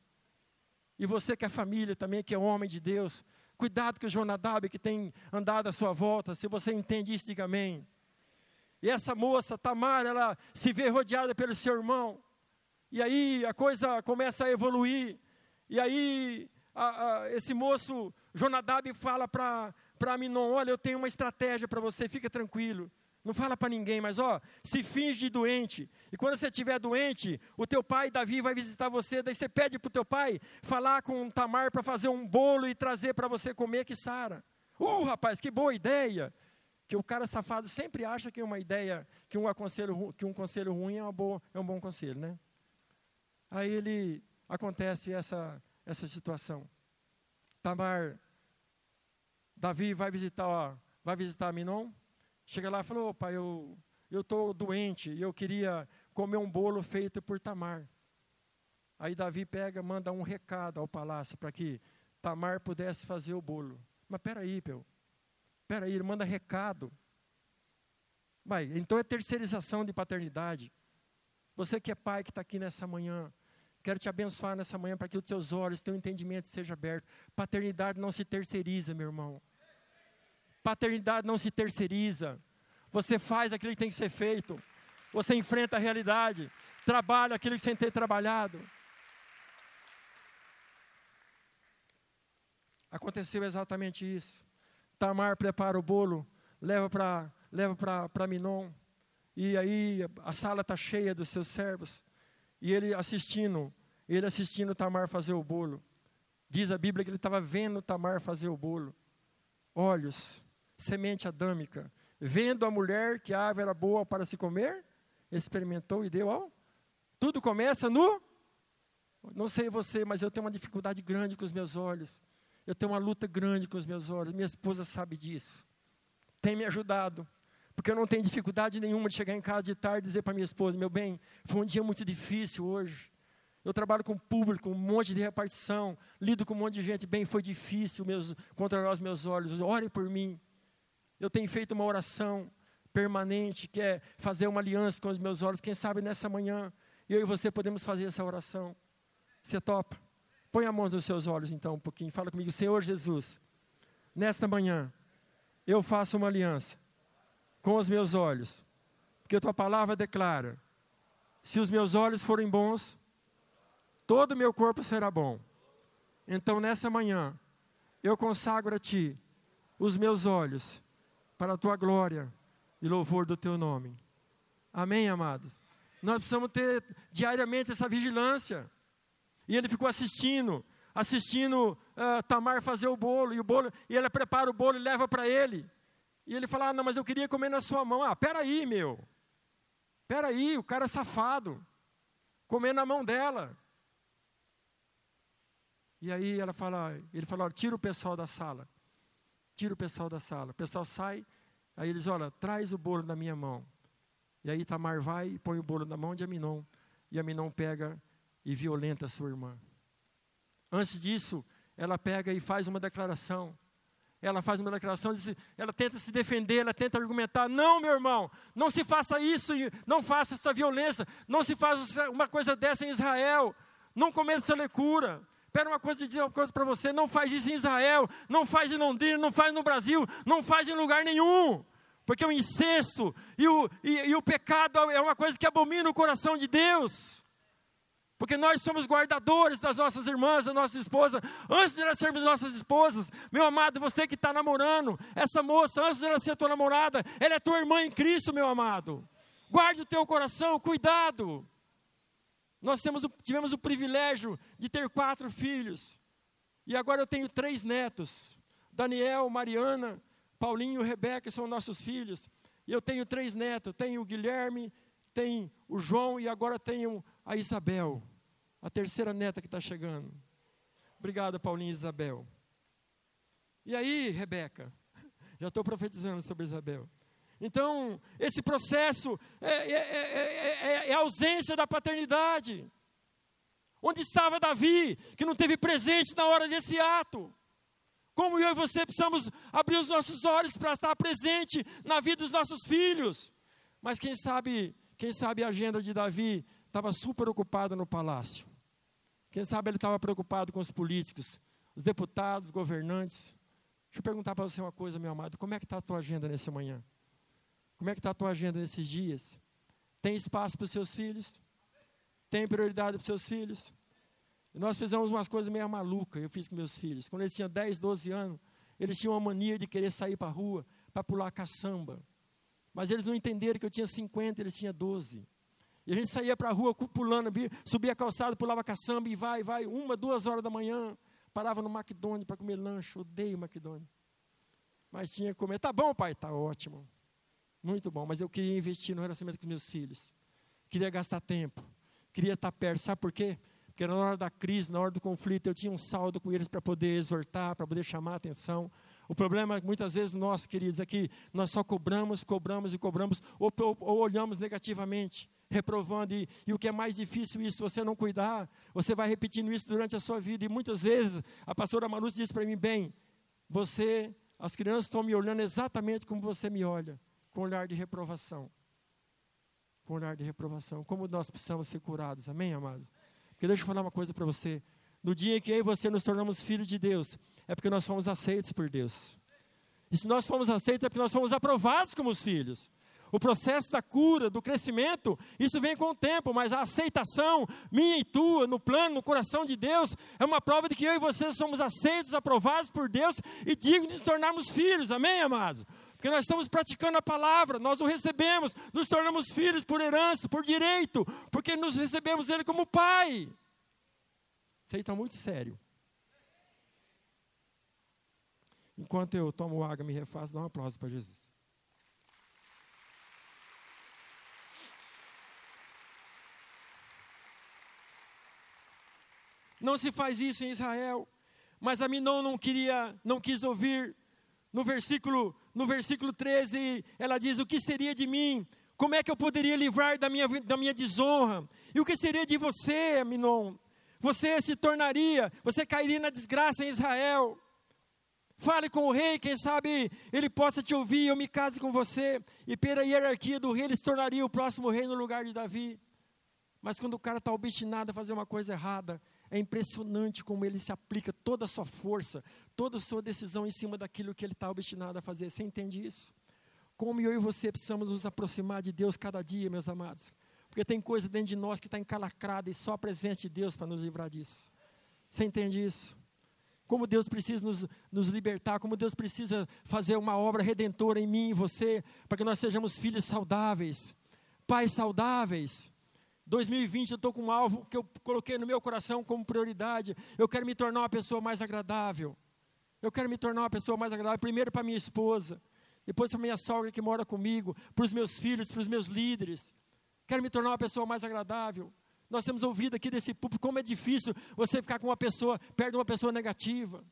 S1: E você que é família também, que é homem de Deus, cuidado com o Jonadab que tem andado à sua volta. Se você entende isso, diga amém. E essa moça, Tamar, ela se vê rodeada pelo seu irmão. E aí a coisa começa a evoluir. E aí a, a, esse moço, Jonadab, fala para Aminon: Olha, eu tenho uma estratégia para você, fica tranquilo. Não fala para ninguém, mas ó, se finge doente. E quando você estiver doente, o teu pai Davi vai visitar você. Daí você pede para o teu pai falar com Tamar para fazer um bolo e trazer para você comer que Sara. Uh, rapaz, que boa ideia! Que o cara safado sempre acha que uma ideia, que um conselho, que um conselho ruim é, uma boa, é um bom conselho, né? Aí ele acontece essa essa situação. Tamar, Davi vai visitar, vai visitar Minon, chega lá e falou, pai, eu estou doente e eu queria comer um bolo feito por Tamar. Aí Davi pega, manda um recado ao palácio para que Tamar pudesse fazer o bolo. Mas peraí, Peu. Peraí, ele manda recado. Vai, então é terceirização de paternidade. Você que é pai que está aqui nessa manhã, quero te abençoar nessa manhã para que os teus olhos, teu entendimento seja aberto. Paternidade não se terceiriza, meu irmão. Paternidade não se terceiriza. Você faz aquilo que tem que ser feito. Você enfrenta a realidade. Trabalha aquilo que você tem trabalhado. Aconteceu exatamente isso. Tamar prepara o bolo, leva para leva para Minon, e aí a sala está cheia dos seus servos, e ele assistindo, ele assistindo Tamar fazer o bolo. Diz a Bíblia que ele estava vendo Tamar fazer o bolo. Olhos, semente adâmica, vendo a mulher que a ave era boa para se comer, experimentou e deu ao. Tudo começa no. Não sei você, mas eu tenho uma dificuldade grande com os meus olhos. Eu tenho uma luta grande com os meus olhos. Minha esposa sabe disso. Tem me ajudado. Porque eu não tenho dificuldade nenhuma de chegar em casa de tarde e dizer para minha esposa: meu bem, foi um dia muito difícil hoje. Eu trabalho com público, um monte de repartição, lido com um monte de gente. Bem, foi difícil meus, controlar os meus olhos. Ore por mim. Eu tenho feito uma oração permanente, que é fazer uma aliança com os meus olhos. Quem sabe nessa manhã, eu e você podemos fazer essa oração. Você topa? Põe a mão nos seus olhos então um pouquinho. Fala comigo, Senhor Jesus, nesta manhã, eu faço uma aliança com os meus olhos, porque tua palavra declara: se os meus olhos forem bons, todo o meu corpo será bom. Então, nessa manhã, eu consagro a ti os meus olhos para a tua glória e louvor do teu nome. Amém, amados? Nós precisamos ter diariamente essa vigilância. E ele ficou assistindo, assistindo uh, Tamar fazer o bolo, e o bolo, e ela prepara o bolo e leva para ele. E ele fala: ah, não, mas eu queria comer na sua mão. Ah, peraí, meu. Peraí, o cara é safado. Comer na mão dela. E aí ela fala, ele fala, tira o pessoal da sala. Tira o pessoal da sala. O pessoal sai, aí eles, olha, traz o bolo na minha mão. E aí Tamar vai e põe o bolo na mão de Aminon. E Aminon pega e violenta a sua irmã. Antes disso, ela pega e faz uma declaração. Ela faz uma declaração, ela tenta se defender, ela tenta argumentar: não, meu irmão, não se faça isso, não faça essa violência, não se faça uma coisa dessa em Israel, não cometa essa lecura. Espera uma coisa, dizer uma coisa para você: não faz isso em Israel, não faz em Londrina, não faz no Brasil, não faz em lugar nenhum. Porque o incesto e o, e, e o pecado é uma coisa que abomina o coração de Deus. Porque nós somos guardadores das nossas irmãs, da nossa esposa. Antes de nós sermos nossas esposas, meu amado, você que está namorando, essa moça, antes de ela ser tua namorada, ela é tua irmã em Cristo, meu amado. Guarde o teu coração, cuidado. Nós temos, tivemos o privilégio de ter quatro filhos. E agora eu tenho três netos: Daniel, Mariana, Paulinho e Rebeca são nossos filhos. E eu tenho três netos: tenho o Guilherme, tem o João e agora tenho a Isabel, a terceira neta que está chegando. Obrigado, Paulinho e Isabel. E aí, Rebeca? [laughs] Já estou profetizando sobre Isabel. Então, esse processo é, é, é, é, a ausência da paternidade. Onde estava Davi, que não teve presente na hora desse ato? Como eu e você precisamos abrir os nossos olhos para estar presente na vida dos nossos filhos. Mas quem sabe quem sabe a agenda de Davi estava super ocupada no palácio. Quem sabe ele estava preocupado com os políticos, os deputados, os governantes. Deixa eu perguntar para você uma coisa, meu amado. Como é que está a tua agenda nessa manhã? Como é que está a tua agenda nesses dias? Tem espaço para os seus filhos? Tem prioridade para os seus filhos? Nós fizemos umas coisas meio malucas, eu fiz com meus filhos. Quando eles tinham 10, 12 anos, eles tinham uma mania de querer sair para a rua para pular caçamba. Mas eles não entenderam que eu tinha 50, eles tinham 12. E a gente saía para a rua pulando, subia a calçada, pulava caçamba e vai, vai, uma, duas horas da manhã, parava no McDonald's para comer lanche, odeio McDonald's. Mas tinha que comer, tá bom pai, tá ótimo, muito bom, mas eu queria investir no relacionamento com os meus filhos, queria gastar tempo, queria estar perto, sabe por quê? Porque na hora da crise, na hora do conflito, eu tinha um saldo com eles para poder exortar, para poder chamar a atenção, O problema, muitas vezes, nós, queridos, é nós só cobramos, cobramos e cobramos, ou, ou, ou olhamos negativamente, reprovando. E, e, o que é mais difícil isso, você não cuidar, você vai repetindo isso durante a sua vida. E muitas vezes, a pastora Manus disse para mim, bem, você, as crianças estão me olhando exatamente como você me olha, com olhar de reprovação. Com olhar de reprovação. Como nós precisamos ser curados, amém, amados? Porque deixa eu falar uma coisa para você. No dia que eu e você nos tornamos filhos de Deus, é porque nós fomos aceitos por Deus. E se nós fomos aceitos, é porque nós fomos aprovados como os filhos. O processo da cura, do crescimento, isso vem com o tempo, mas a aceitação minha e tua, no plano, no coração de Deus, é uma prova de que eu e você somos aceitos, aprovados por Deus e dignos de nos tornarmos filhos, amém, amados? Porque nós estamos praticando a palavra, nós o recebemos, nos tornamos filhos por herança, por direito, porque nos recebemos Ele como Pai. Vocês estão muito sério. Enquanto eu tomo água me refaço, dá um aplauso para Jesus. Não se faz isso em Israel. Mas a Minon não queria, não quis ouvir. No versículo, no versículo 13, ela diz: O que seria de mim? Como é que eu poderia livrar da minha, da minha desonra? E o que seria de você, Minon? Você se tornaria, você cairia na desgraça em Israel. Fale com o rei, quem sabe ele possa te ouvir, eu me case com você. E pela hierarquia do rei, ele se tornaria o próximo rei no lugar de Davi. Mas quando o cara está obstinado a fazer uma coisa errada, é impressionante como ele se aplica toda a sua força, toda a sua decisão em cima daquilo que ele está obstinado a fazer. Você entende isso? Como eu e você precisamos nos aproximar de Deus cada dia, meus amados. Porque tem coisa dentro de nós que está encalacrada e só a presença de Deus para nos livrar disso. Você entende isso? Como Deus precisa nos, nos libertar, como Deus precisa fazer uma obra redentora em mim e você, para que nós sejamos filhos saudáveis, pais saudáveis. 2020 eu estou com um alvo que eu coloquei no meu coração como prioridade. Eu quero me tornar uma pessoa mais agradável. Eu quero me tornar uma pessoa mais agradável, primeiro para minha esposa, depois para minha sogra que mora comigo, para os meus filhos, para os meus líderes. Quero me tornar uma pessoa mais agradável. Nós temos ouvido aqui desse público como é difícil você ficar com uma pessoa, perto de uma pessoa negativa.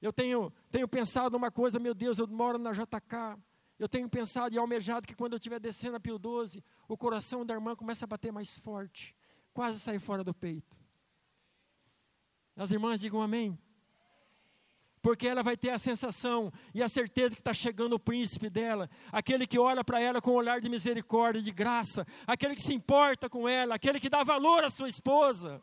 S1: Eu tenho, tenho pensado uma coisa, meu Deus, eu moro na JK. Eu tenho pensado e almejado que quando eu estiver descendo a Pio 12, o coração da irmã começa a bater mais forte, quase sair fora do peito. As irmãs digam amém porque ela vai ter a sensação e a certeza que está chegando o príncipe dela, aquele que olha para ela com um olhar de misericórdia, de graça, aquele que se importa com ela, aquele que dá valor à sua esposa,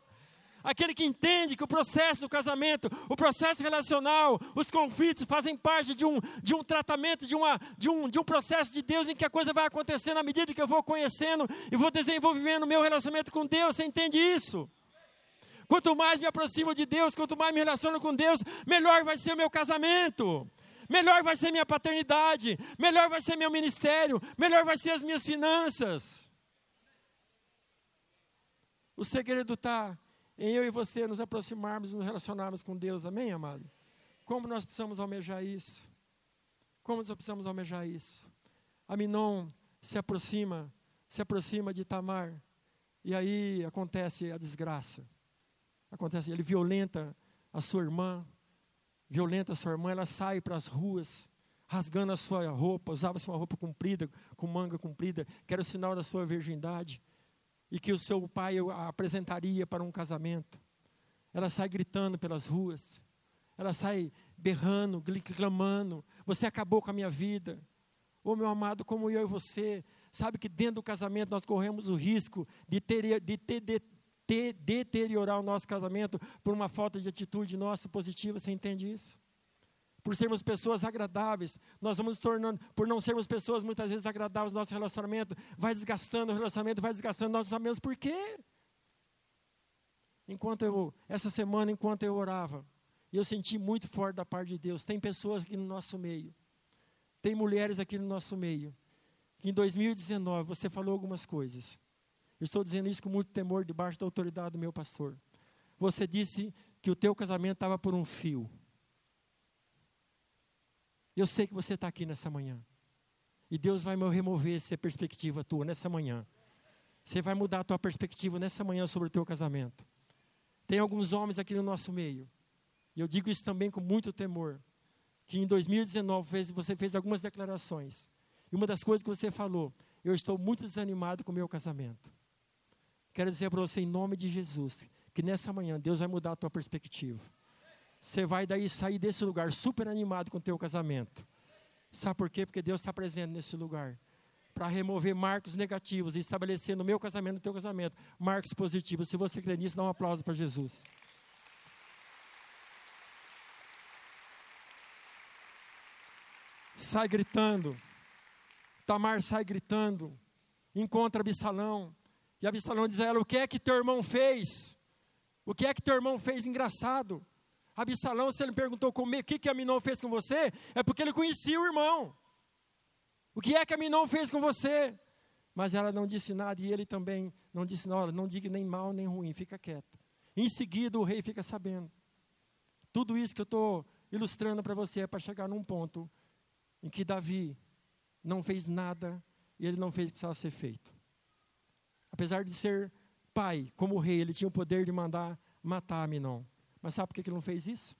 S1: aquele que entende que o processo do casamento, o processo relacional, os conflitos fazem parte de um, de um tratamento, de, uma, de, um, de um processo de Deus em que a coisa vai acontecendo à medida que eu vou conhecendo e vou desenvolvendo o meu relacionamento com Deus, você entende isso? Quanto mais me aproximo de Deus, quanto mais me relaciono com Deus, melhor vai ser o meu casamento. Melhor vai ser minha paternidade, melhor vai ser meu ministério, melhor vai ser as minhas finanças. O segredo está em eu e você nos aproximarmos e nos relacionarmos com Deus, amém, amado? Como nós precisamos almejar isso? Como nós precisamos almejar isso? Aminon se aproxima, se aproxima de Tamar, e aí acontece a desgraça. Acontece, ele violenta a sua irmã, violenta a sua irmã, ela sai para as ruas, rasgando a sua roupa, usava sua roupa comprida, com manga comprida, que era o sinal da sua virgindade, e que o seu pai apresentaria para um casamento. Ela sai gritando pelas ruas, ela sai berrando, clamando: Você acabou com a minha vida. Ô oh, meu amado, como eu e você, sabe que dentro do casamento nós corremos o risco de ter, de ter, de ter, deteriorar o nosso casamento por uma falta de atitude nossa positiva, você entende isso? Por sermos pessoas agradáveis, nós vamos nos tornando, por não sermos pessoas muitas vezes agradáveis, nosso relacionamento vai desgastando, o relacionamento vai desgastando, nós sabemos por quê. Enquanto eu, essa semana, enquanto eu orava, eu senti muito forte da parte de Deus. Tem pessoas aqui no nosso meio, tem mulheres aqui no nosso meio, que em 2019 você falou algumas coisas eu estou dizendo isso com muito temor debaixo da autoridade do meu pastor. Você disse que o teu casamento estava por um fio. Eu sei que você está aqui nessa manhã. E Deus vai remover essa perspectiva tua nessa manhã. Você vai mudar a tua perspectiva nessa manhã sobre o teu casamento. Tem alguns homens aqui no nosso meio. E eu digo isso também com muito temor. que em 2019 fez, você fez algumas declarações. E uma das coisas que você falou, eu estou muito desanimado com o meu casamento. Quero dizer para você, em nome de Jesus, que nessa manhã Deus vai mudar a tua perspectiva. Você vai daí sair desse lugar super animado com o teu casamento. Sabe por quê? Porque Deus está presente nesse lugar. Para remover marcos negativos e estabelecer no meu casamento, no teu casamento, marcos positivos. Se você crê nisso, dá um aplauso para Jesus. Sai gritando. Tamar sai gritando. Encontra Absalão. E Absalão diz a ela: O que é que teu irmão fez? O que é que teu irmão fez engraçado? Absalão, se ele perguntou como, o que, que Aminon fez com você, é porque ele conhecia o irmão. O que é que Aminon fez com você? Mas ela não disse nada e ele também não disse nada, não diga nem mal nem ruim, fica quieto. Em seguida o rei fica sabendo. Tudo isso que eu estou ilustrando para você é para chegar num ponto em que Davi não fez nada e ele não fez o que precisava ser feito. Apesar de ser pai, como rei, ele tinha o poder de mandar matar Aminon. Mas sabe por que ele não fez isso?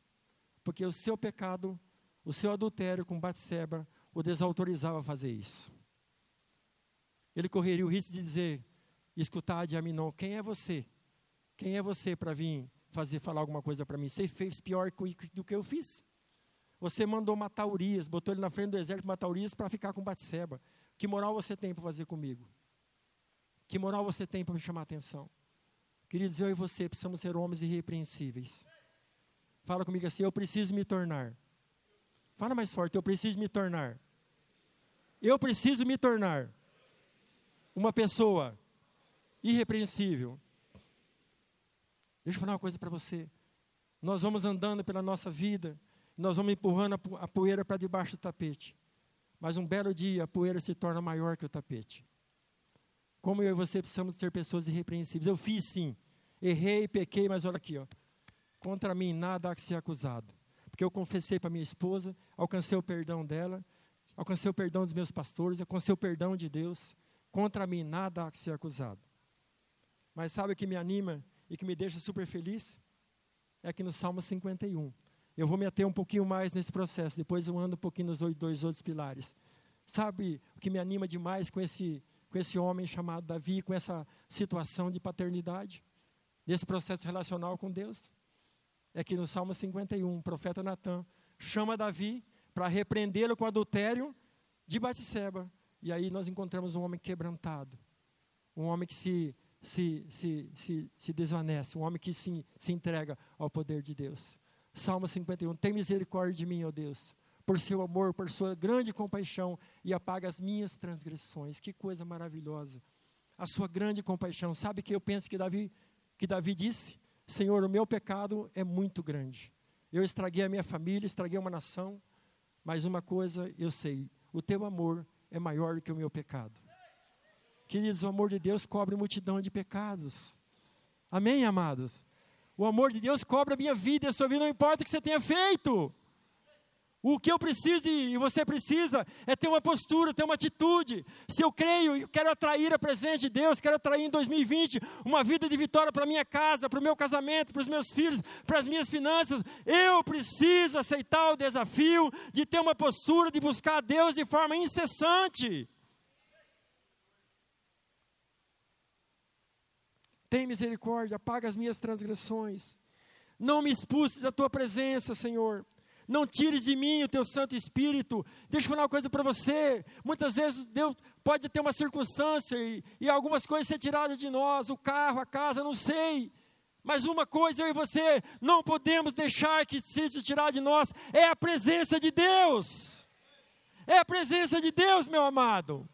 S1: Porque o seu pecado, o seu adultério com Batseba, o desautorizava a fazer isso. Ele correria o risco de dizer, escutar de Aminon, quem é você? Quem é você para vir fazer, falar alguma coisa para mim? Você fez pior do que eu fiz. Você mandou matar Urias, botou ele na frente do exército, matar Urias para ficar com Batseba. Que moral você tem para fazer comigo? Que moral você tem para me chamar a atenção? Queridos, eu e você precisamos ser homens irrepreensíveis. Fala comigo assim: eu preciso me tornar. Fala mais forte: eu preciso me tornar. Eu preciso me tornar uma pessoa irrepreensível. Deixa eu falar uma coisa para você. Nós vamos andando pela nossa vida, nós vamos empurrando a poeira para debaixo do tapete. Mas um belo dia a poeira se torna maior que o tapete. Como eu e você precisamos ser pessoas irrepreensíveis. Eu fiz sim, errei, pequei, mas olha aqui, ó. Contra mim nada há que ser acusado. Porque eu confessei para minha esposa, alcancei o perdão dela, alcancei o perdão dos meus pastores, alcancei o perdão de Deus. Contra mim nada há que ser acusado. Mas sabe o que me anima e que me deixa super feliz? É que no Salmo 51. Eu vou me ater um pouquinho mais nesse processo, depois eu ando um pouquinho nos dois outros pilares. Sabe o que me anima demais com esse com esse homem chamado Davi, com essa situação de paternidade, desse processo relacional com Deus. É que no Salmo 51, o profeta Natan chama Davi para repreendê-lo com adultério de Batseba. E aí nós encontramos um homem quebrantado, um homem que se, se, se, se, se desvanece, um homem que se, se entrega ao poder de Deus. Salmo 51, tem misericórdia de mim, ó Deus, por seu amor, por sua grande compaixão e apaga as minhas transgressões. Que coisa maravilhosa. A sua grande compaixão. Sabe que eu penso que Davi, que Davi disse? Senhor, o meu pecado é muito grande. Eu estraguei a minha família, estraguei uma nação, mas uma coisa eu sei: o teu amor é maior do que o meu pecado. Queridos, o amor de Deus cobre multidão de pecados. Amém, amados? O amor de Deus cobre a minha vida e a sua vida, não importa o que você tenha feito. O que eu preciso e você precisa é ter uma postura, ter uma atitude. Se eu creio e quero atrair a presença de Deus, quero atrair em 2020 uma vida de vitória para minha casa, para o meu casamento, para os meus filhos, para as minhas finanças, eu preciso aceitar o desafio de ter uma postura de buscar a Deus de forma incessante. Tem misericórdia, apaga as minhas transgressões. Não me expulses da tua presença, Senhor. Não tires de mim o teu Santo Espírito. Deixa eu falar uma coisa para você. Muitas vezes Deus pode ter uma circunstância e, e algumas coisas ser tiradas de nós, o carro, a casa, não sei. Mas uma coisa eu e você não podemos deixar que seja tirada de nós é a presença de Deus. É a presença de Deus, meu amado.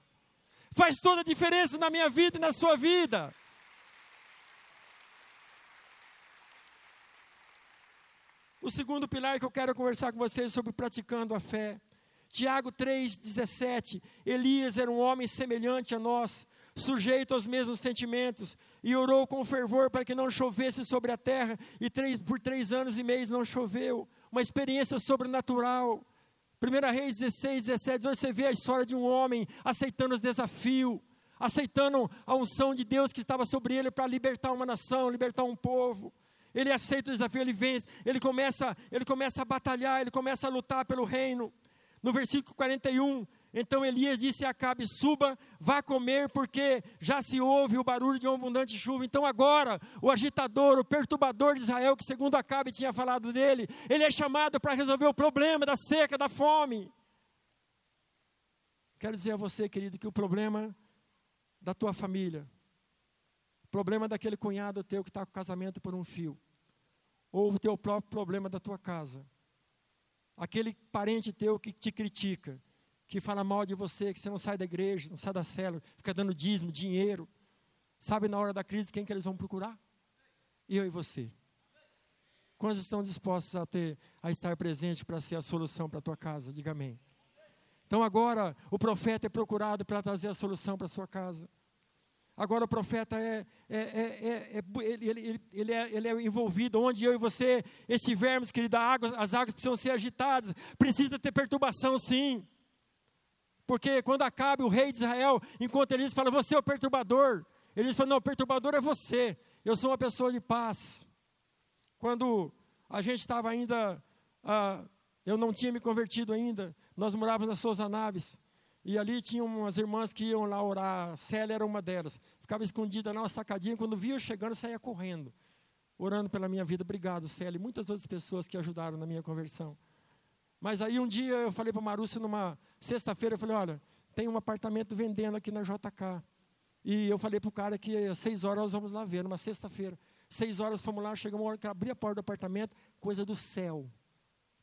S1: Faz toda a diferença na minha vida e na sua vida. O segundo pilar que eu quero conversar com vocês é sobre praticando a fé. Tiago 3,17. Elias era um homem semelhante a nós, sujeito aos mesmos sentimentos, e orou com fervor para que não chovesse sobre a terra, e três, por três anos e meio não choveu. Uma experiência sobrenatural. 1 Reis 16, 17, você vê a história de um homem aceitando os desafios, aceitando a unção de Deus que estava sobre ele para libertar uma nação, libertar um povo. Ele aceita o desafio, ele vence, ele começa, ele começa a batalhar, ele começa a lutar pelo reino. No versículo 41, então Elias disse a Acabe: Suba, vá comer, porque já se ouve o barulho de uma abundante chuva. Então agora, o agitador, o perturbador de Israel, que segundo Acabe tinha falado dele, ele é chamado para resolver o problema da seca, da fome. Quero dizer a você, querido, que o problema da tua família, problema daquele cunhado teu que está com casamento por um fio, ou o teu próprio problema da tua casa, aquele parente teu que te critica, que fala mal de você, que você não sai da igreja, não sai da célula, fica dando dízimo, dinheiro. Sabe na hora da crise quem que eles vão procurar? Eu e você. Quantos estão dispostos a ter, a estar presente para ser a solução para a tua casa? Diga amém. Então agora o profeta é procurado para trazer a solução para a sua casa. Agora o profeta é, é, é, é ele, ele, ele, é, ele é envolvido, onde eu e você estivermos, querida, água, as águas precisam ser agitadas, precisa ter perturbação sim. Porque quando acabe o rei de Israel, encontra eles fala, você é o perturbador. Eles falam, não, o perturbador é você. Eu sou uma pessoa de paz. Quando a gente estava ainda, ah, eu não tinha me convertido ainda, nós morávamos na Souza Naves. E ali tinham umas irmãs que iam lá orar. A Célia era uma delas. Ficava escondida na sacadinha. Quando via eu chegando, saía correndo. Orando pela minha vida. Obrigado, Célia. E muitas outras pessoas que ajudaram na minha conversão. Mas aí um dia eu falei para Marúcia numa sexta-feira, eu falei, olha, tem um apartamento vendendo aqui na JK. E eu falei para o cara que às seis horas nós vamos lá ver, numa sexta-feira. Seis horas fomos lá, chegamos uma hora que abri a porta do apartamento, coisa do céu.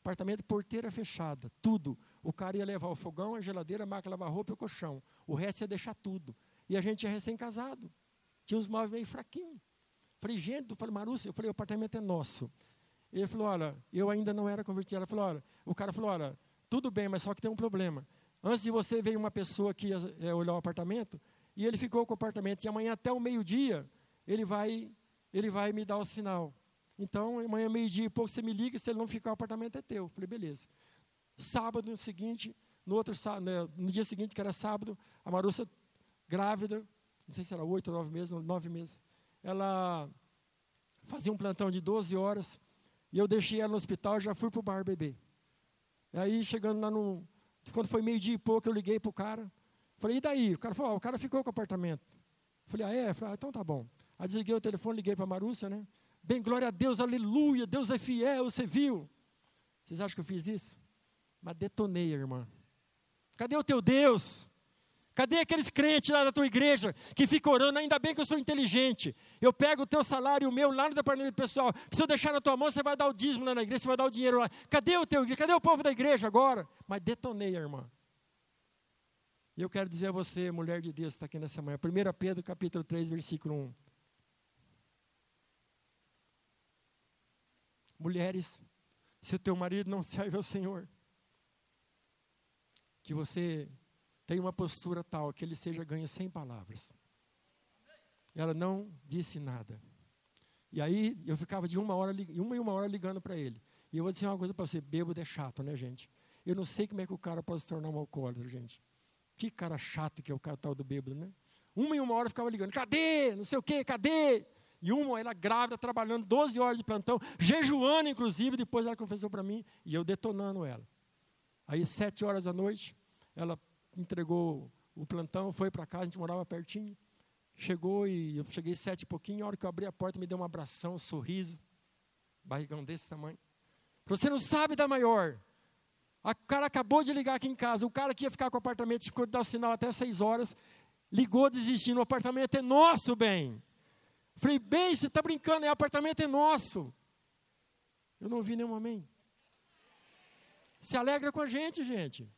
S1: Apartamento porteira fechada, tudo. O cara ia levar o fogão, a geladeira, a máquina lavar roupa e o colchão. O resto ia deixar tudo. E a gente é recém-casado. Tinha uns móveis meio fraquinhos. Falei, gente, eu falei, Marúcia, eu falei, o apartamento é nosso. Ele falou, olha, eu ainda não era convertido. Ela falou, olha, o cara falou, olha, tudo bem, mas só que tem um problema. Antes de você veio uma pessoa que ia é, olhar o apartamento e ele ficou com o apartamento. E amanhã até o meio-dia ele vai, ele vai me dar o sinal. Então, amanhã meio-dia e pouco você me liga, se ele não ficar o apartamento é teu. Eu falei, beleza. Sábado no seguinte, no outro né, no dia seguinte, que era sábado, a Marussa grávida, não sei se era oito ou nove meses, nove meses, ela fazia um plantão de 12 horas, e eu deixei ela no hospital e já fui para o bar beber. E aí, chegando lá no. Quando foi meio-dia e pouco, eu liguei para o cara. Falei, e daí? O cara falou, oh, o cara ficou com o apartamento. Falei, ah, é? Falei, ah, então tá bom. Aí desliguei o telefone, liguei para a Marúcia, né? Bem, glória a Deus, aleluia, Deus é fiel, você viu? Vocês acham que eu fiz isso? Mas detonei, irmã. Cadê o teu Deus? Cadê aqueles crentes lá da tua igreja que ficam orando? Ainda bem que eu sou inteligente. Eu pego o teu salário, o meu, lá no departamento pessoal. Se eu deixar na tua mão, você vai dar o dízimo lá na igreja, você vai dar o dinheiro lá. Cadê o teu Cadê o povo da igreja agora? Mas detonei, irmã. E eu quero dizer a você, mulher de Deus, que está aqui nessa manhã. 1 Pedro capítulo 3, versículo 1. Mulheres, se o teu marido não serve ao Senhor, que você tem uma postura tal que ele seja ganho sem palavras. Ela não disse nada. E aí eu ficava de uma hora, uma e uma hora ligando para ele. E eu vou dizer uma coisa para você: bêbado é chato, né, gente? Eu não sei como é que o cara pode se tornar um alcoólatra, gente. Que cara chato que é o cara tal do bêbado, né? Uma e uma hora ficava ligando: cadê? Não sei o quê, cadê? E uma, ela grávida, trabalhando 12 horas de plantão, jejuando, inclusive, depois ela confessou para mim, e eu detonando ela. Aí, sete horas da noite, ela entregou o plantão, foi para casa, a gente morava pertinho. Chegou e eu cheguei sete e pouquinho, a hora que eu abri a porta, me deu um abração, um sorriso, barrigão desse tamanho. Você não sabe da maior. O cara acabou de ligar aqui em casa, o cara que ia ficar com o apartamento, ficou de dar o sinal até seis horas, ligou desistindo, o apartamento é nosso, bem. Falei, bem, você está brincando, é, apartamento é nosso. Eu não ouvi nenhum amém. Se alegra com a gente, gente.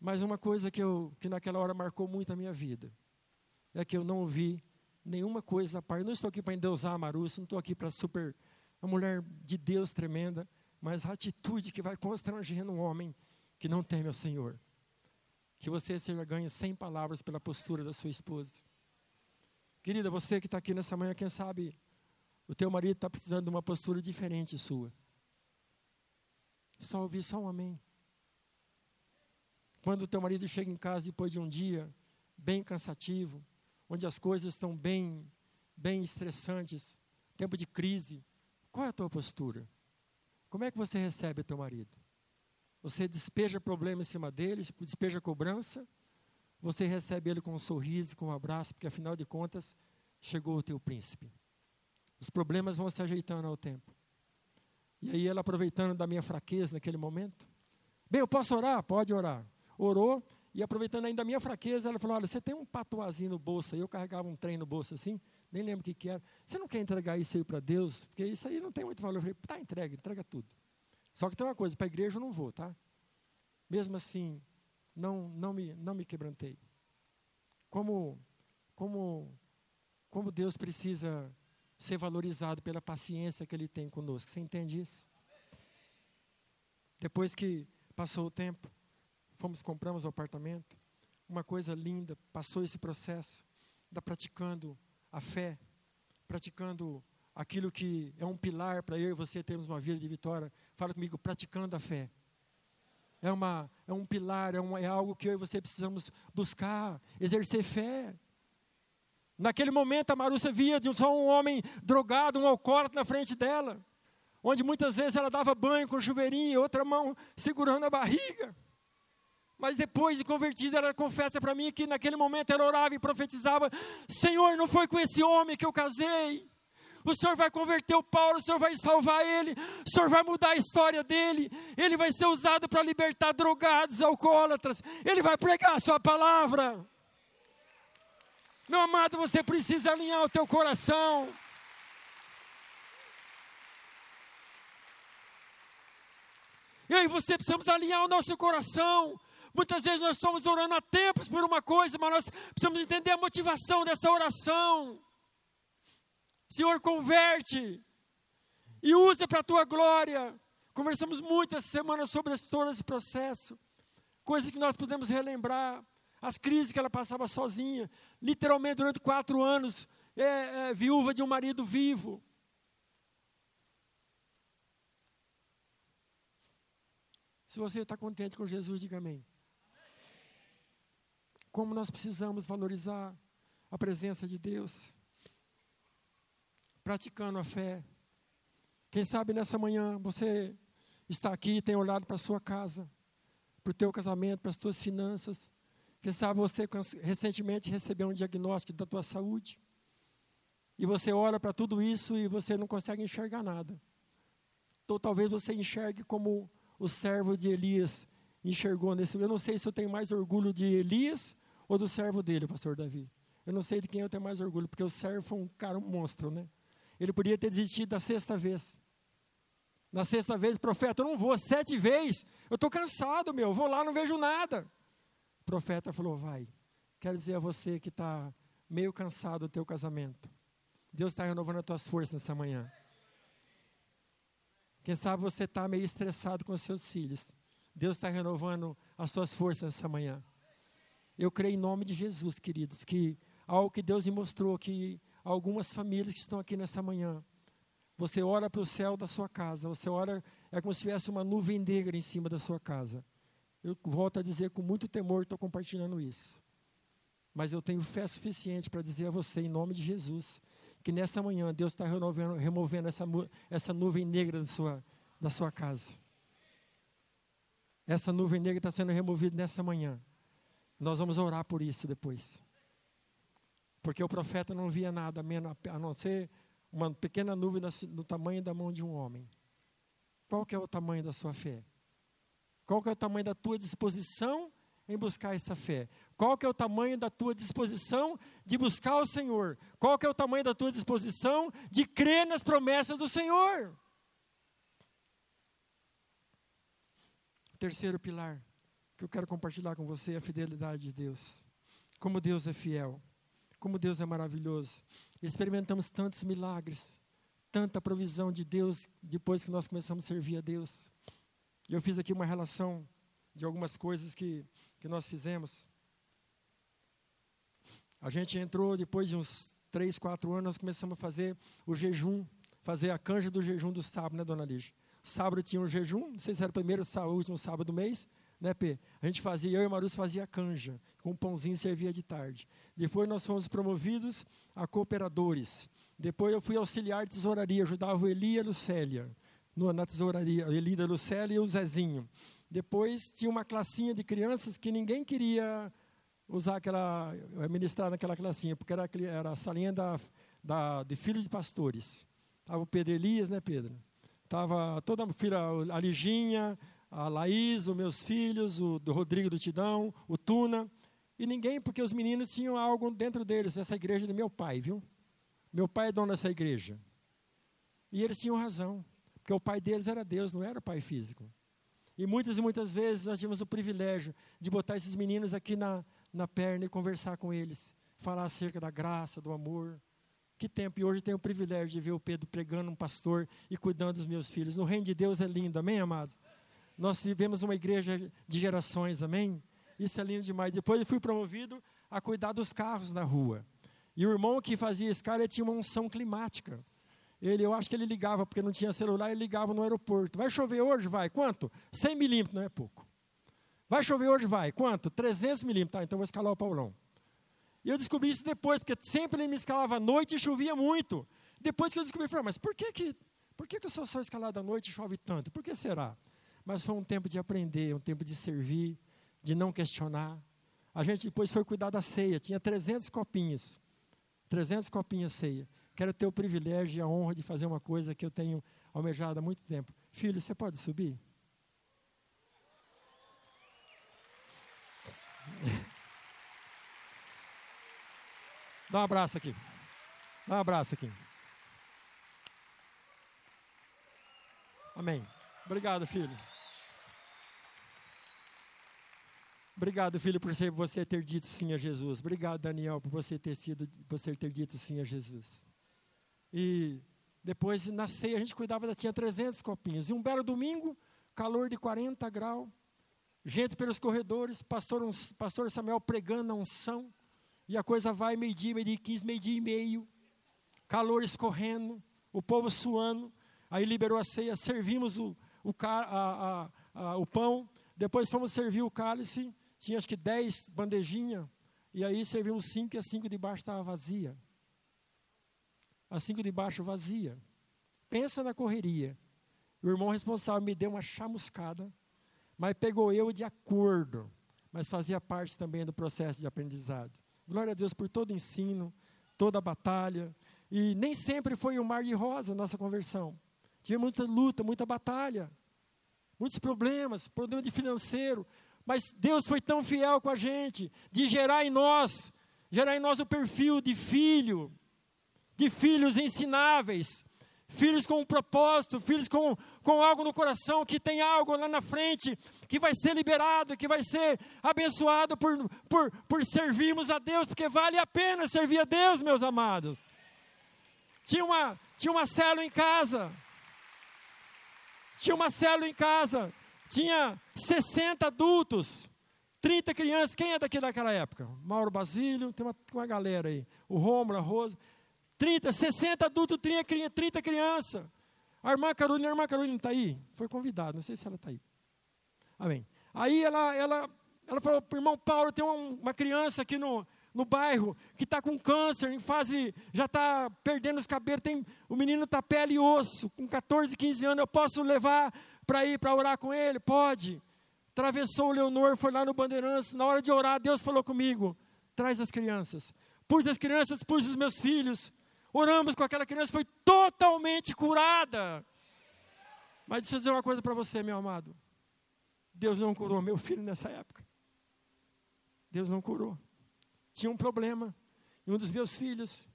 S1: Mas uma coisa que, eu, que naquela hora marcou muito a minha vida é que eu não ouvi nenhuma coisa da parte. Não estou aqui para endeusar a Marussa, não estou aqui para super. Uma mulher de Deus tremenda, mas a atitude que vai constrangendo um homem que não teme ao Senhor. Que você seja ganho sem palavras pela postura da sua esposa. Querida, você que está aqui nessa manhã, quem sabe o teu marido está precisando de uma postura diferente sua. Só ouvir só um amém. Quando o teu marido chega em casa depois de um dia bem cansativo, onde as coisas estão bem, bem estressantes, tempo de crise, qual é a tua postura? Como é que você recebe o teu marido? Você despeja problema em cima dele, despeja cobrança, você recebe ele com um sorriso, com um abraço, porque afinal de contas, chegou o teu príncipe. Os problemas vão se ajeitando ao tempo. E aí ela aproveitando da minha fraqueza naquele momento, bem, eu posso orar? Pode orar. Orou, e aproveitando ainda a minha fraqueza, ela falou: Olha, você tem um patuazinho no bolso aí. Eu carregava um trem no bolso assim, nem lembro o que, que era. Você não quer entregar isso aí para Deus? Porque isso aí não tem muito valor. Eu falei: Tá, entrega, entrega tudo. Só que tem uma coisa: para a igreja eu não vou, tá? Mesmo assim, não, não, me, não me quebrantei. Como, como, como Deus precisa ser valorizado pela paciência que Ele tem conosco. Você entende isso? Depois que passou o tempo, fomos, compramos o apartamento. Uma coisa linda, passou esse processo, da praticando a fé, praticando aquilo que é um pilar para eu e você termos uma vida de vitória. Fala comigo, praticando a fé. É, uma, é um pilar, é, é algo que eu e você precisamos buscar, exercer fé. Naquele momento, a Marúcia via de só um homem drogado, um alcoólatra na frente dela, onde muitas vezes ela dava banho com chuveirinho e outra mão segurando a barriga. Mas depois de convertida, ela confessa para mim que naquele momento ela orava e profetizava: Senhor, não foi com esse homem que eu casei. O Senhor vai converter o Paulo, o Senhor vai salvar ele, o Senhor vai mudar a história dele, ele vai ser usado para libertar drogados, alcoólatras, ele vai pregar a sua palavra. Meu amado, você precisa alinhar o teu coração. E aí você precisamos alinhar o nosso coração. Muitas vezes nós estamos orando há tempos por uma coisa, mas nós precisamos entender a motivação dessa oração. Senhor, converte e usa para a tua glória. Conversamos muito essa semana sobre todo esse processo, coisas que nós podemos relembrar, as crises que ela passava sozinha, literalmente durante quatro anos, é, é, viúva de um marido vivo. Se você está contente com Jesus, diga amém como nós precisamos valorizar a presença de Deus, praticando a fé. Quem sabe nessa manhã você está aqui e tem olhado para a sua casa, para o teu casamento, para as tuas finanças. Quem sabe você recentemente recebeu um diagnóstico da tua saúde. E você olha para tudo isso e você não consegue enxergar nada. Então talvez você enxergue como o servo de Elias enxergou nesse. Eu não sei se eu tenho mais orgulho de Elias ou do servo dele, pastor Davi. Eu não sei de quem eu tenho mais orgulho, porque o servo foi um cara, um monstro, né? Ele podia ter desistido da sexta vez. Na sexta vez, profeta, eu não vou, sete vezes, eu estou cansado, meu, vou lá, não vejo nada. O profeta falou, vai. Quero dizer a você que está meio cansado do teu casamento. Deus está renovando as tuas forças nessa manhã. Quem sabe você está meio estressado com os seus filhos. Deus está renovando as tuas forças nessa manhã. Eu creio em nome de Jesus, queridos, que algo que Deus me mostrou que algumas famílias que estão aqui nessa manhã, você olha para o céu da sua casa, você olha, é como se tivesse uma nuvem negra em cima da sua casa. Eu volto a dizer com muito temor, estou compartilhando isso. Mas eu tenho fé suficiente para dizer a você, em nome de Jesus, que nessa manhã Deus está removendo, essa, essa nuvem negra da sua, da sua casa. Essa nuvem negra está sendo removida nessa manhã. Nós vamos orar por isso depois. Porque o profeta não via nada a não ser uma pequena nuvem do tamanho da mão de um homem. Qual que é o tamanho da sua fé? Qual que é o tamanho da tua disposição em buscar essa fé? Qual que é o tamanho da tua disposição de buscar o Senhor? Qual que é o tamanho da tua disposição de crer nas promessas do Senhor? Terceiro pilar que eu quero compartilhar com você é a fidelidade de Deus. Como Deus é fiel, como Deus é maravilhoso. Experimentamos tantos milagres, tanta provisão de Deus depois que nós começamos a servir a Deus. E eu fiz aqui uma relação de algumas coisas que, que nós fizemos. A gente entrou depois de uns três, quatro anos, nós começamos a fazer o jejum, fazer a canja do jejum do sábado, né, dona Lígia? Sábado tinha um jejum, não sei se era o primeiro ou último sábado do mês, né, P? A gente fazia, eu e Marus fazia canja, com um pãozinho servia de tarde. Depois nós fomos promovidos a cooperadores. Depois eu fui auxiliar de tesouraria, ajudava o Eli e a Lucélia, na tesouraria, o Eli da Lucélia e o Zezinho. Depois tinha uma classinha de crianças que ninguém queria usar aquela, ministrar naquela classinha, porque era, era a salinha da, da, de filhos de pastores. Estava o Pedro Elias, né, Pedro? Estava toda a filha, a Liginha, a Laís, os meus filhos, o do Rodrigo do Tidão, o Tuna. E ninguém, porque os meninos tinham algo dentro deles, nessa igreja de meu pai, viu? Meu pai é dono dessa igreja. E eles tinham razão, porque o pai deles era Deus, não era o pai físico. E muitas e muitas vezes nós tivemos o privilégio de botar esses meninos aqui na, na perna e conversar com eles, falar acerca da graça, do amor. Que tempo, e hoje tenho o privilégio de ver o Pedro pregando um pastor e cuidando dos meus filhos. No reino de Deus é lindo, amém, amados? Nós vivemos uma igreja de gerações, amém? Isso é lindo demais. Depois eu fui promovido a cuidar dos carros na rua. E o irmão que fazia esse cara, tinha uma unção climática. Ele, eu acho que ele ligava, porque não tinha celular, ele ligava no aeroporto. Vai chover hoje? Vai. Quanto? 100 milímetros, não é pouco. Vai chover hoje? Vai. Quanto? 300 milímetros. Tá, então vou escalar o Paulão. E eu descobri isso depois, porque sempre ele me escalava à noite e chovia muito. Depois que eu descobri, eu falei, mas por que, que, por que, que eu sou só escalado à noite e chove tanto? Por que será? Mas foi um tempo de aprender, um tempo de servir, de não questionar. A gente depois foi cuidar da ceia, tinha 300 copinhos. 300 copinhas ceia. Quero ter o privilégio e a honra de fazer uma coisa que eu tenho almejado há muito tempo. Filho, você pode subir? [laughs] Dá um abraço aqui. Dá um abraço aqui. Amém. Obrigado, filho. Obrigado, filho, por você ter dito sim a Jesus. Obrigado, Daniel, por você ter sido, você ter dito sim a Jesus. E depois, na ceia, a gente cuidava, tinha 300 copinhos. E um belo domingo, calor de 40 graus, gente pelos corredores, pastor, pastor Samuel pregando a unção. E a coisa vai meio-dia, meio-dia 15, meio-dia e meio. Calor escorrendo, o povo suando. Aí liberou a ceia, servimos o, o, a, a, a, o pão. Depois fomos servir o cálice. Tinha acho que 10 bandejinhas. E aí servimos cinco e a cinco de baixo estava vazia a cinco de baixo vazia. Pensa na correria. O irmão responsável me deu uma chamuscada, mas pegou eu de acordo, mas fazia parte também do processo de aprendizado. Glória a Deus por todo ensino, toda batalha. E nem sempre foi um mar de rosa a nossa conversão. Tivemos muita luta, muita batalha, muitos problemas, problema de financeiro. Mas Deus foi tão fiel com a gente, de gerar em nós, gerar em nós o perfil de filho, de filhos ensináveis, filhos com um propósito, filhos com, com algo no coração, que tem algo lá na frente, que vai ser liberado, que vai ser abençoado por, por, por servirmos a Deus, porque vale a pena servir a Deus, meus amados. Tinha uma, tinha uma célula em casa, tinha uma célula em casa, tinha 60 adultos, 30 crianças, quem é daqui daquela época? Mauro Basílio, tem uma, uma galera aí, o Romulo, a Rosa, 30, 60 adultos, 30 crianças. A irmã Carolina, a irmã Carolina está aí? Foi convidada, não sei se ela está aí. Amém. Aí ela, ela, ela falou para o irmão Paulo, tem uma, uma criança aqui no, no bairro que está com câncer, em fase, já está perdendo os cabelos, tem, o menino está pele e osso, com 14, 15 anos, eu posso levar para ir para orar com ele? Pode. Atravessou o Leonor, foi lá no Bandeirantes, na hora de orar, Deus falou comigo, traz as crianças. Pus as crianças, pus os meus filhos, Oramos com aquela criança, foi totalmente curada. Mas deixa eu dizer uma coisa para você, meu amado. Deus não curou meu filho nessa época. Deus não curou. Tinha um problema em um dos meus filhos.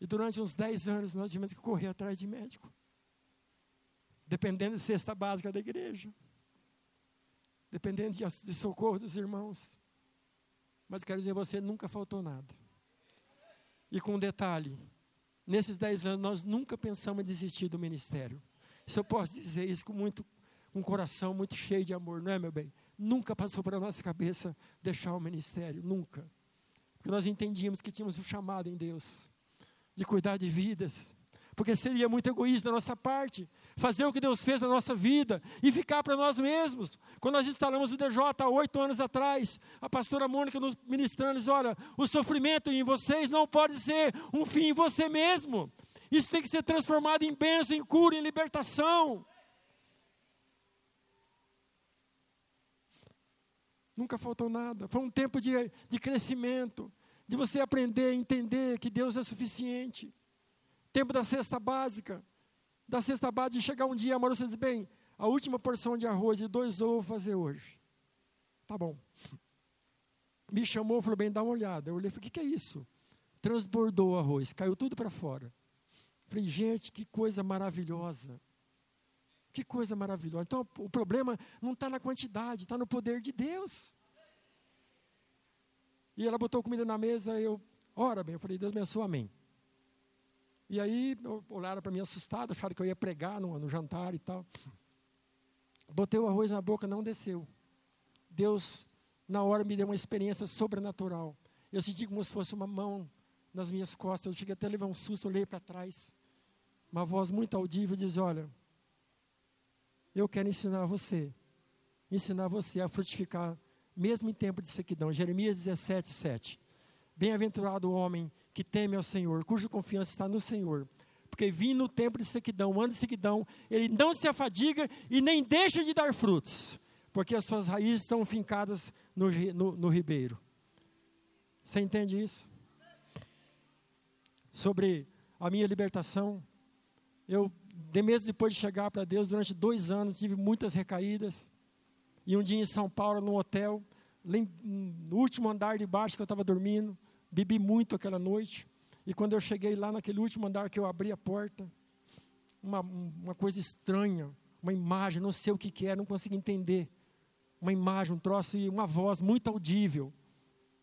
S1: E durante uns 10 anos nós tivemos que correr atrás de médico. Dependendo de cesta básica da igreja. Dependendo de, de socorro dos irmãos. Mas quero dizer, você nunca faltou nada. E com um detalhe, Nesses dez anos, nós nunca pensamos em desistir do ministério. Isso eu posso dizer isso com muito, um coração muito cheio de amor, não é, meu bem? Nunca passou pela nossa cabeça deixar o ministério, nunca. Porque nós entendíamos que tínhamos um chamado em Deus de cuidar de vidas, porque seria muito egoísta da nossa parte fazer o que Deus fez na nossa vida e ficar para nós mesmos. Quando nós instalamos o DJ há oito anos atrás, a pastora Mônica nos ministrando, diz: olha, o sofrimento em vocês não pode ser um fim em você mesmo. Isso tem que ser transformado em bênção, em cura, em libertação. Nunca faltou nada. Foi um tempo de, de crescimento, de você aprender a entender que Deus é suficiente. Tempo da cesta básica. Da cesta de chegar um dia, amor, você diz, bem, a última porção de arroz e dois ovos vou fazer hoje. Tá bom. Me chamou, falou, bem, dá uma olhada. Eu olhei e falei, o que, que é isso? Transbordou o arroz, caiu tudo para fora. Falei, gente, que coisa maravilhosa. Que coisa maravilhosa. Então, o problema não está na quantidade, está no poder de Deus. E ela botou comida na mesa, eu, ora bem, eu falei, Deus me abençoe, amém. E aí, olharam para mim assustado, acharam que eu ia pregar no, no jantar e tal. Botei o arroz na boca, não desceu. Deus, na hora, me deu uma experiência sobrenatural. Eu senti como se fosse uma mão nas minhas costas. Eu cheguei até a levar um susto, olhei para trás. Uma voz muito audível diz: Olha, eu quero ensinar você, ensinar você a frutificar, mesmo em tempo de sequidão. Jeremias 17, 7. Bem-aventurado o homem que teme ao Senhor, cuja confiança está no Senhor. Porque vim no tempo de sequidão, ano de sequidão, ele não se afadiga e nem deixa de dar frutos, porque as suas raízes estão fincadas no, no, no ribeiro. Você entende isso? Sobre a minha libertação, eu de meses depois de chegar para Deus, durante dois anos, tive muitas recaídas. E um dia em São Paulo, num hotel, no último andar de baixo que eu estava dormindo, bebi muito aquela noite. E quando eu cheguei lá naquele último andar que eu abri a porta, uma, uma coisa estranha, uma imagem, não sei o que, que é, não consegui entender. Uma imagem, um troço e uma voz muito audível,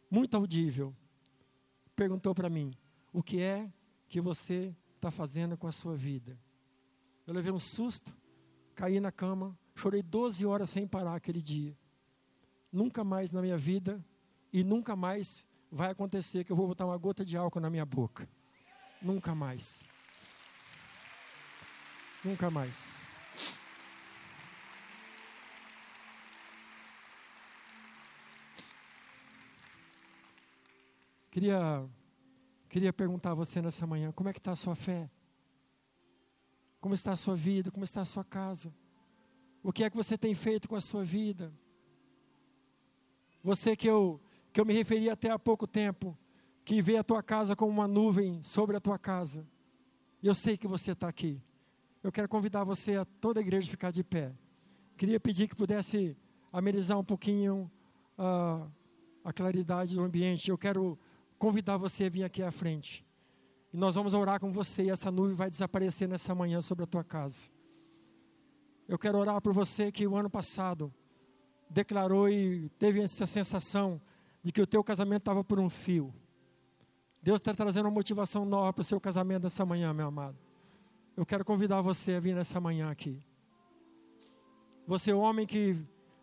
S1: muito audível, perguntou para mim: o que é que você está fazendo com a sua vida? Eu levei um susto, caí na cama, chorei 12 horas sem parar aquele dia. Nunca mais na minha vida e nunca mais vai acontecer que eu vou botar uma gota de álcool na minha boca. Nunca mais. Nunca mais. Queria, queria perguntar a você nessa manhã, como é que está a sua fé? Como está a sua vida? Como está a sua casa? O que é que você tem feito com a sua vida? Você que eu, que eu me referi até há pouco tempo, que vê a tua casa como uma nuvem sobre a tua casa. Eu sei que você está aqui. Eu quero convidar você, a toda a igreja, ficar de pé. Queria pedir que pudesse amenizar um pouquinho uh, a claridade do ambiente. Eu quero convidar você a vir aqui à frente. E nós vamos orar com você e essa nuvem vai desaparecer nessa manhã sobre a tua casa. Eu quero orar por você que o ano passado declarou e teve essa sensação de que o teu casamento estava por um fio. Deus está trazendo uma motivação nova para o seu casamento nessa manhã, meu amado. Eu quero convidar você a vir nessa manhã aqui. Você, homem que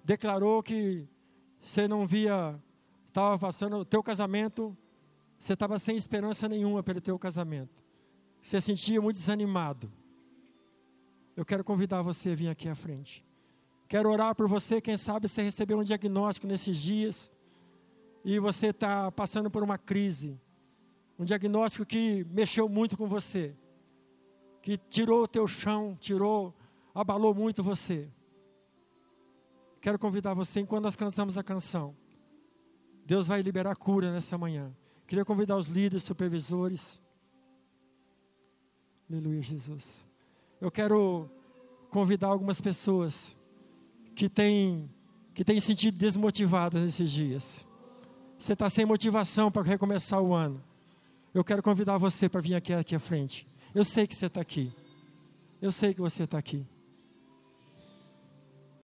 S1: declarou que você não via, estava passando, o teu casamento você estava sem esperança nenhuma pelo teu casamento. Você se sentia muito desanimado. Eu quero convidar você a vir aqui à frente. Quero orar por você, quem sabe você recebeu um diagnóstico nesses dias e você está passando por uma crise. Um diagnóstico que mexeu muito com você, que tirou o teu chão, tirou, abalou muito você. Quero convidar você, enquanto nós cantamos a canção, Deus vai liberar cura nessa manhã. Queria convidar os líderes, supervisores. Aleluia, Jesus. Eu quero convidar algumas pessoas que têm, que têm sentido desmotivadas nesses dias. Você está sem motivação para recomeçar o ano. Eu quero convidar você para vir aqui, aqui à frente. Eu sei que você está aqui. Eu sei que você está aqui.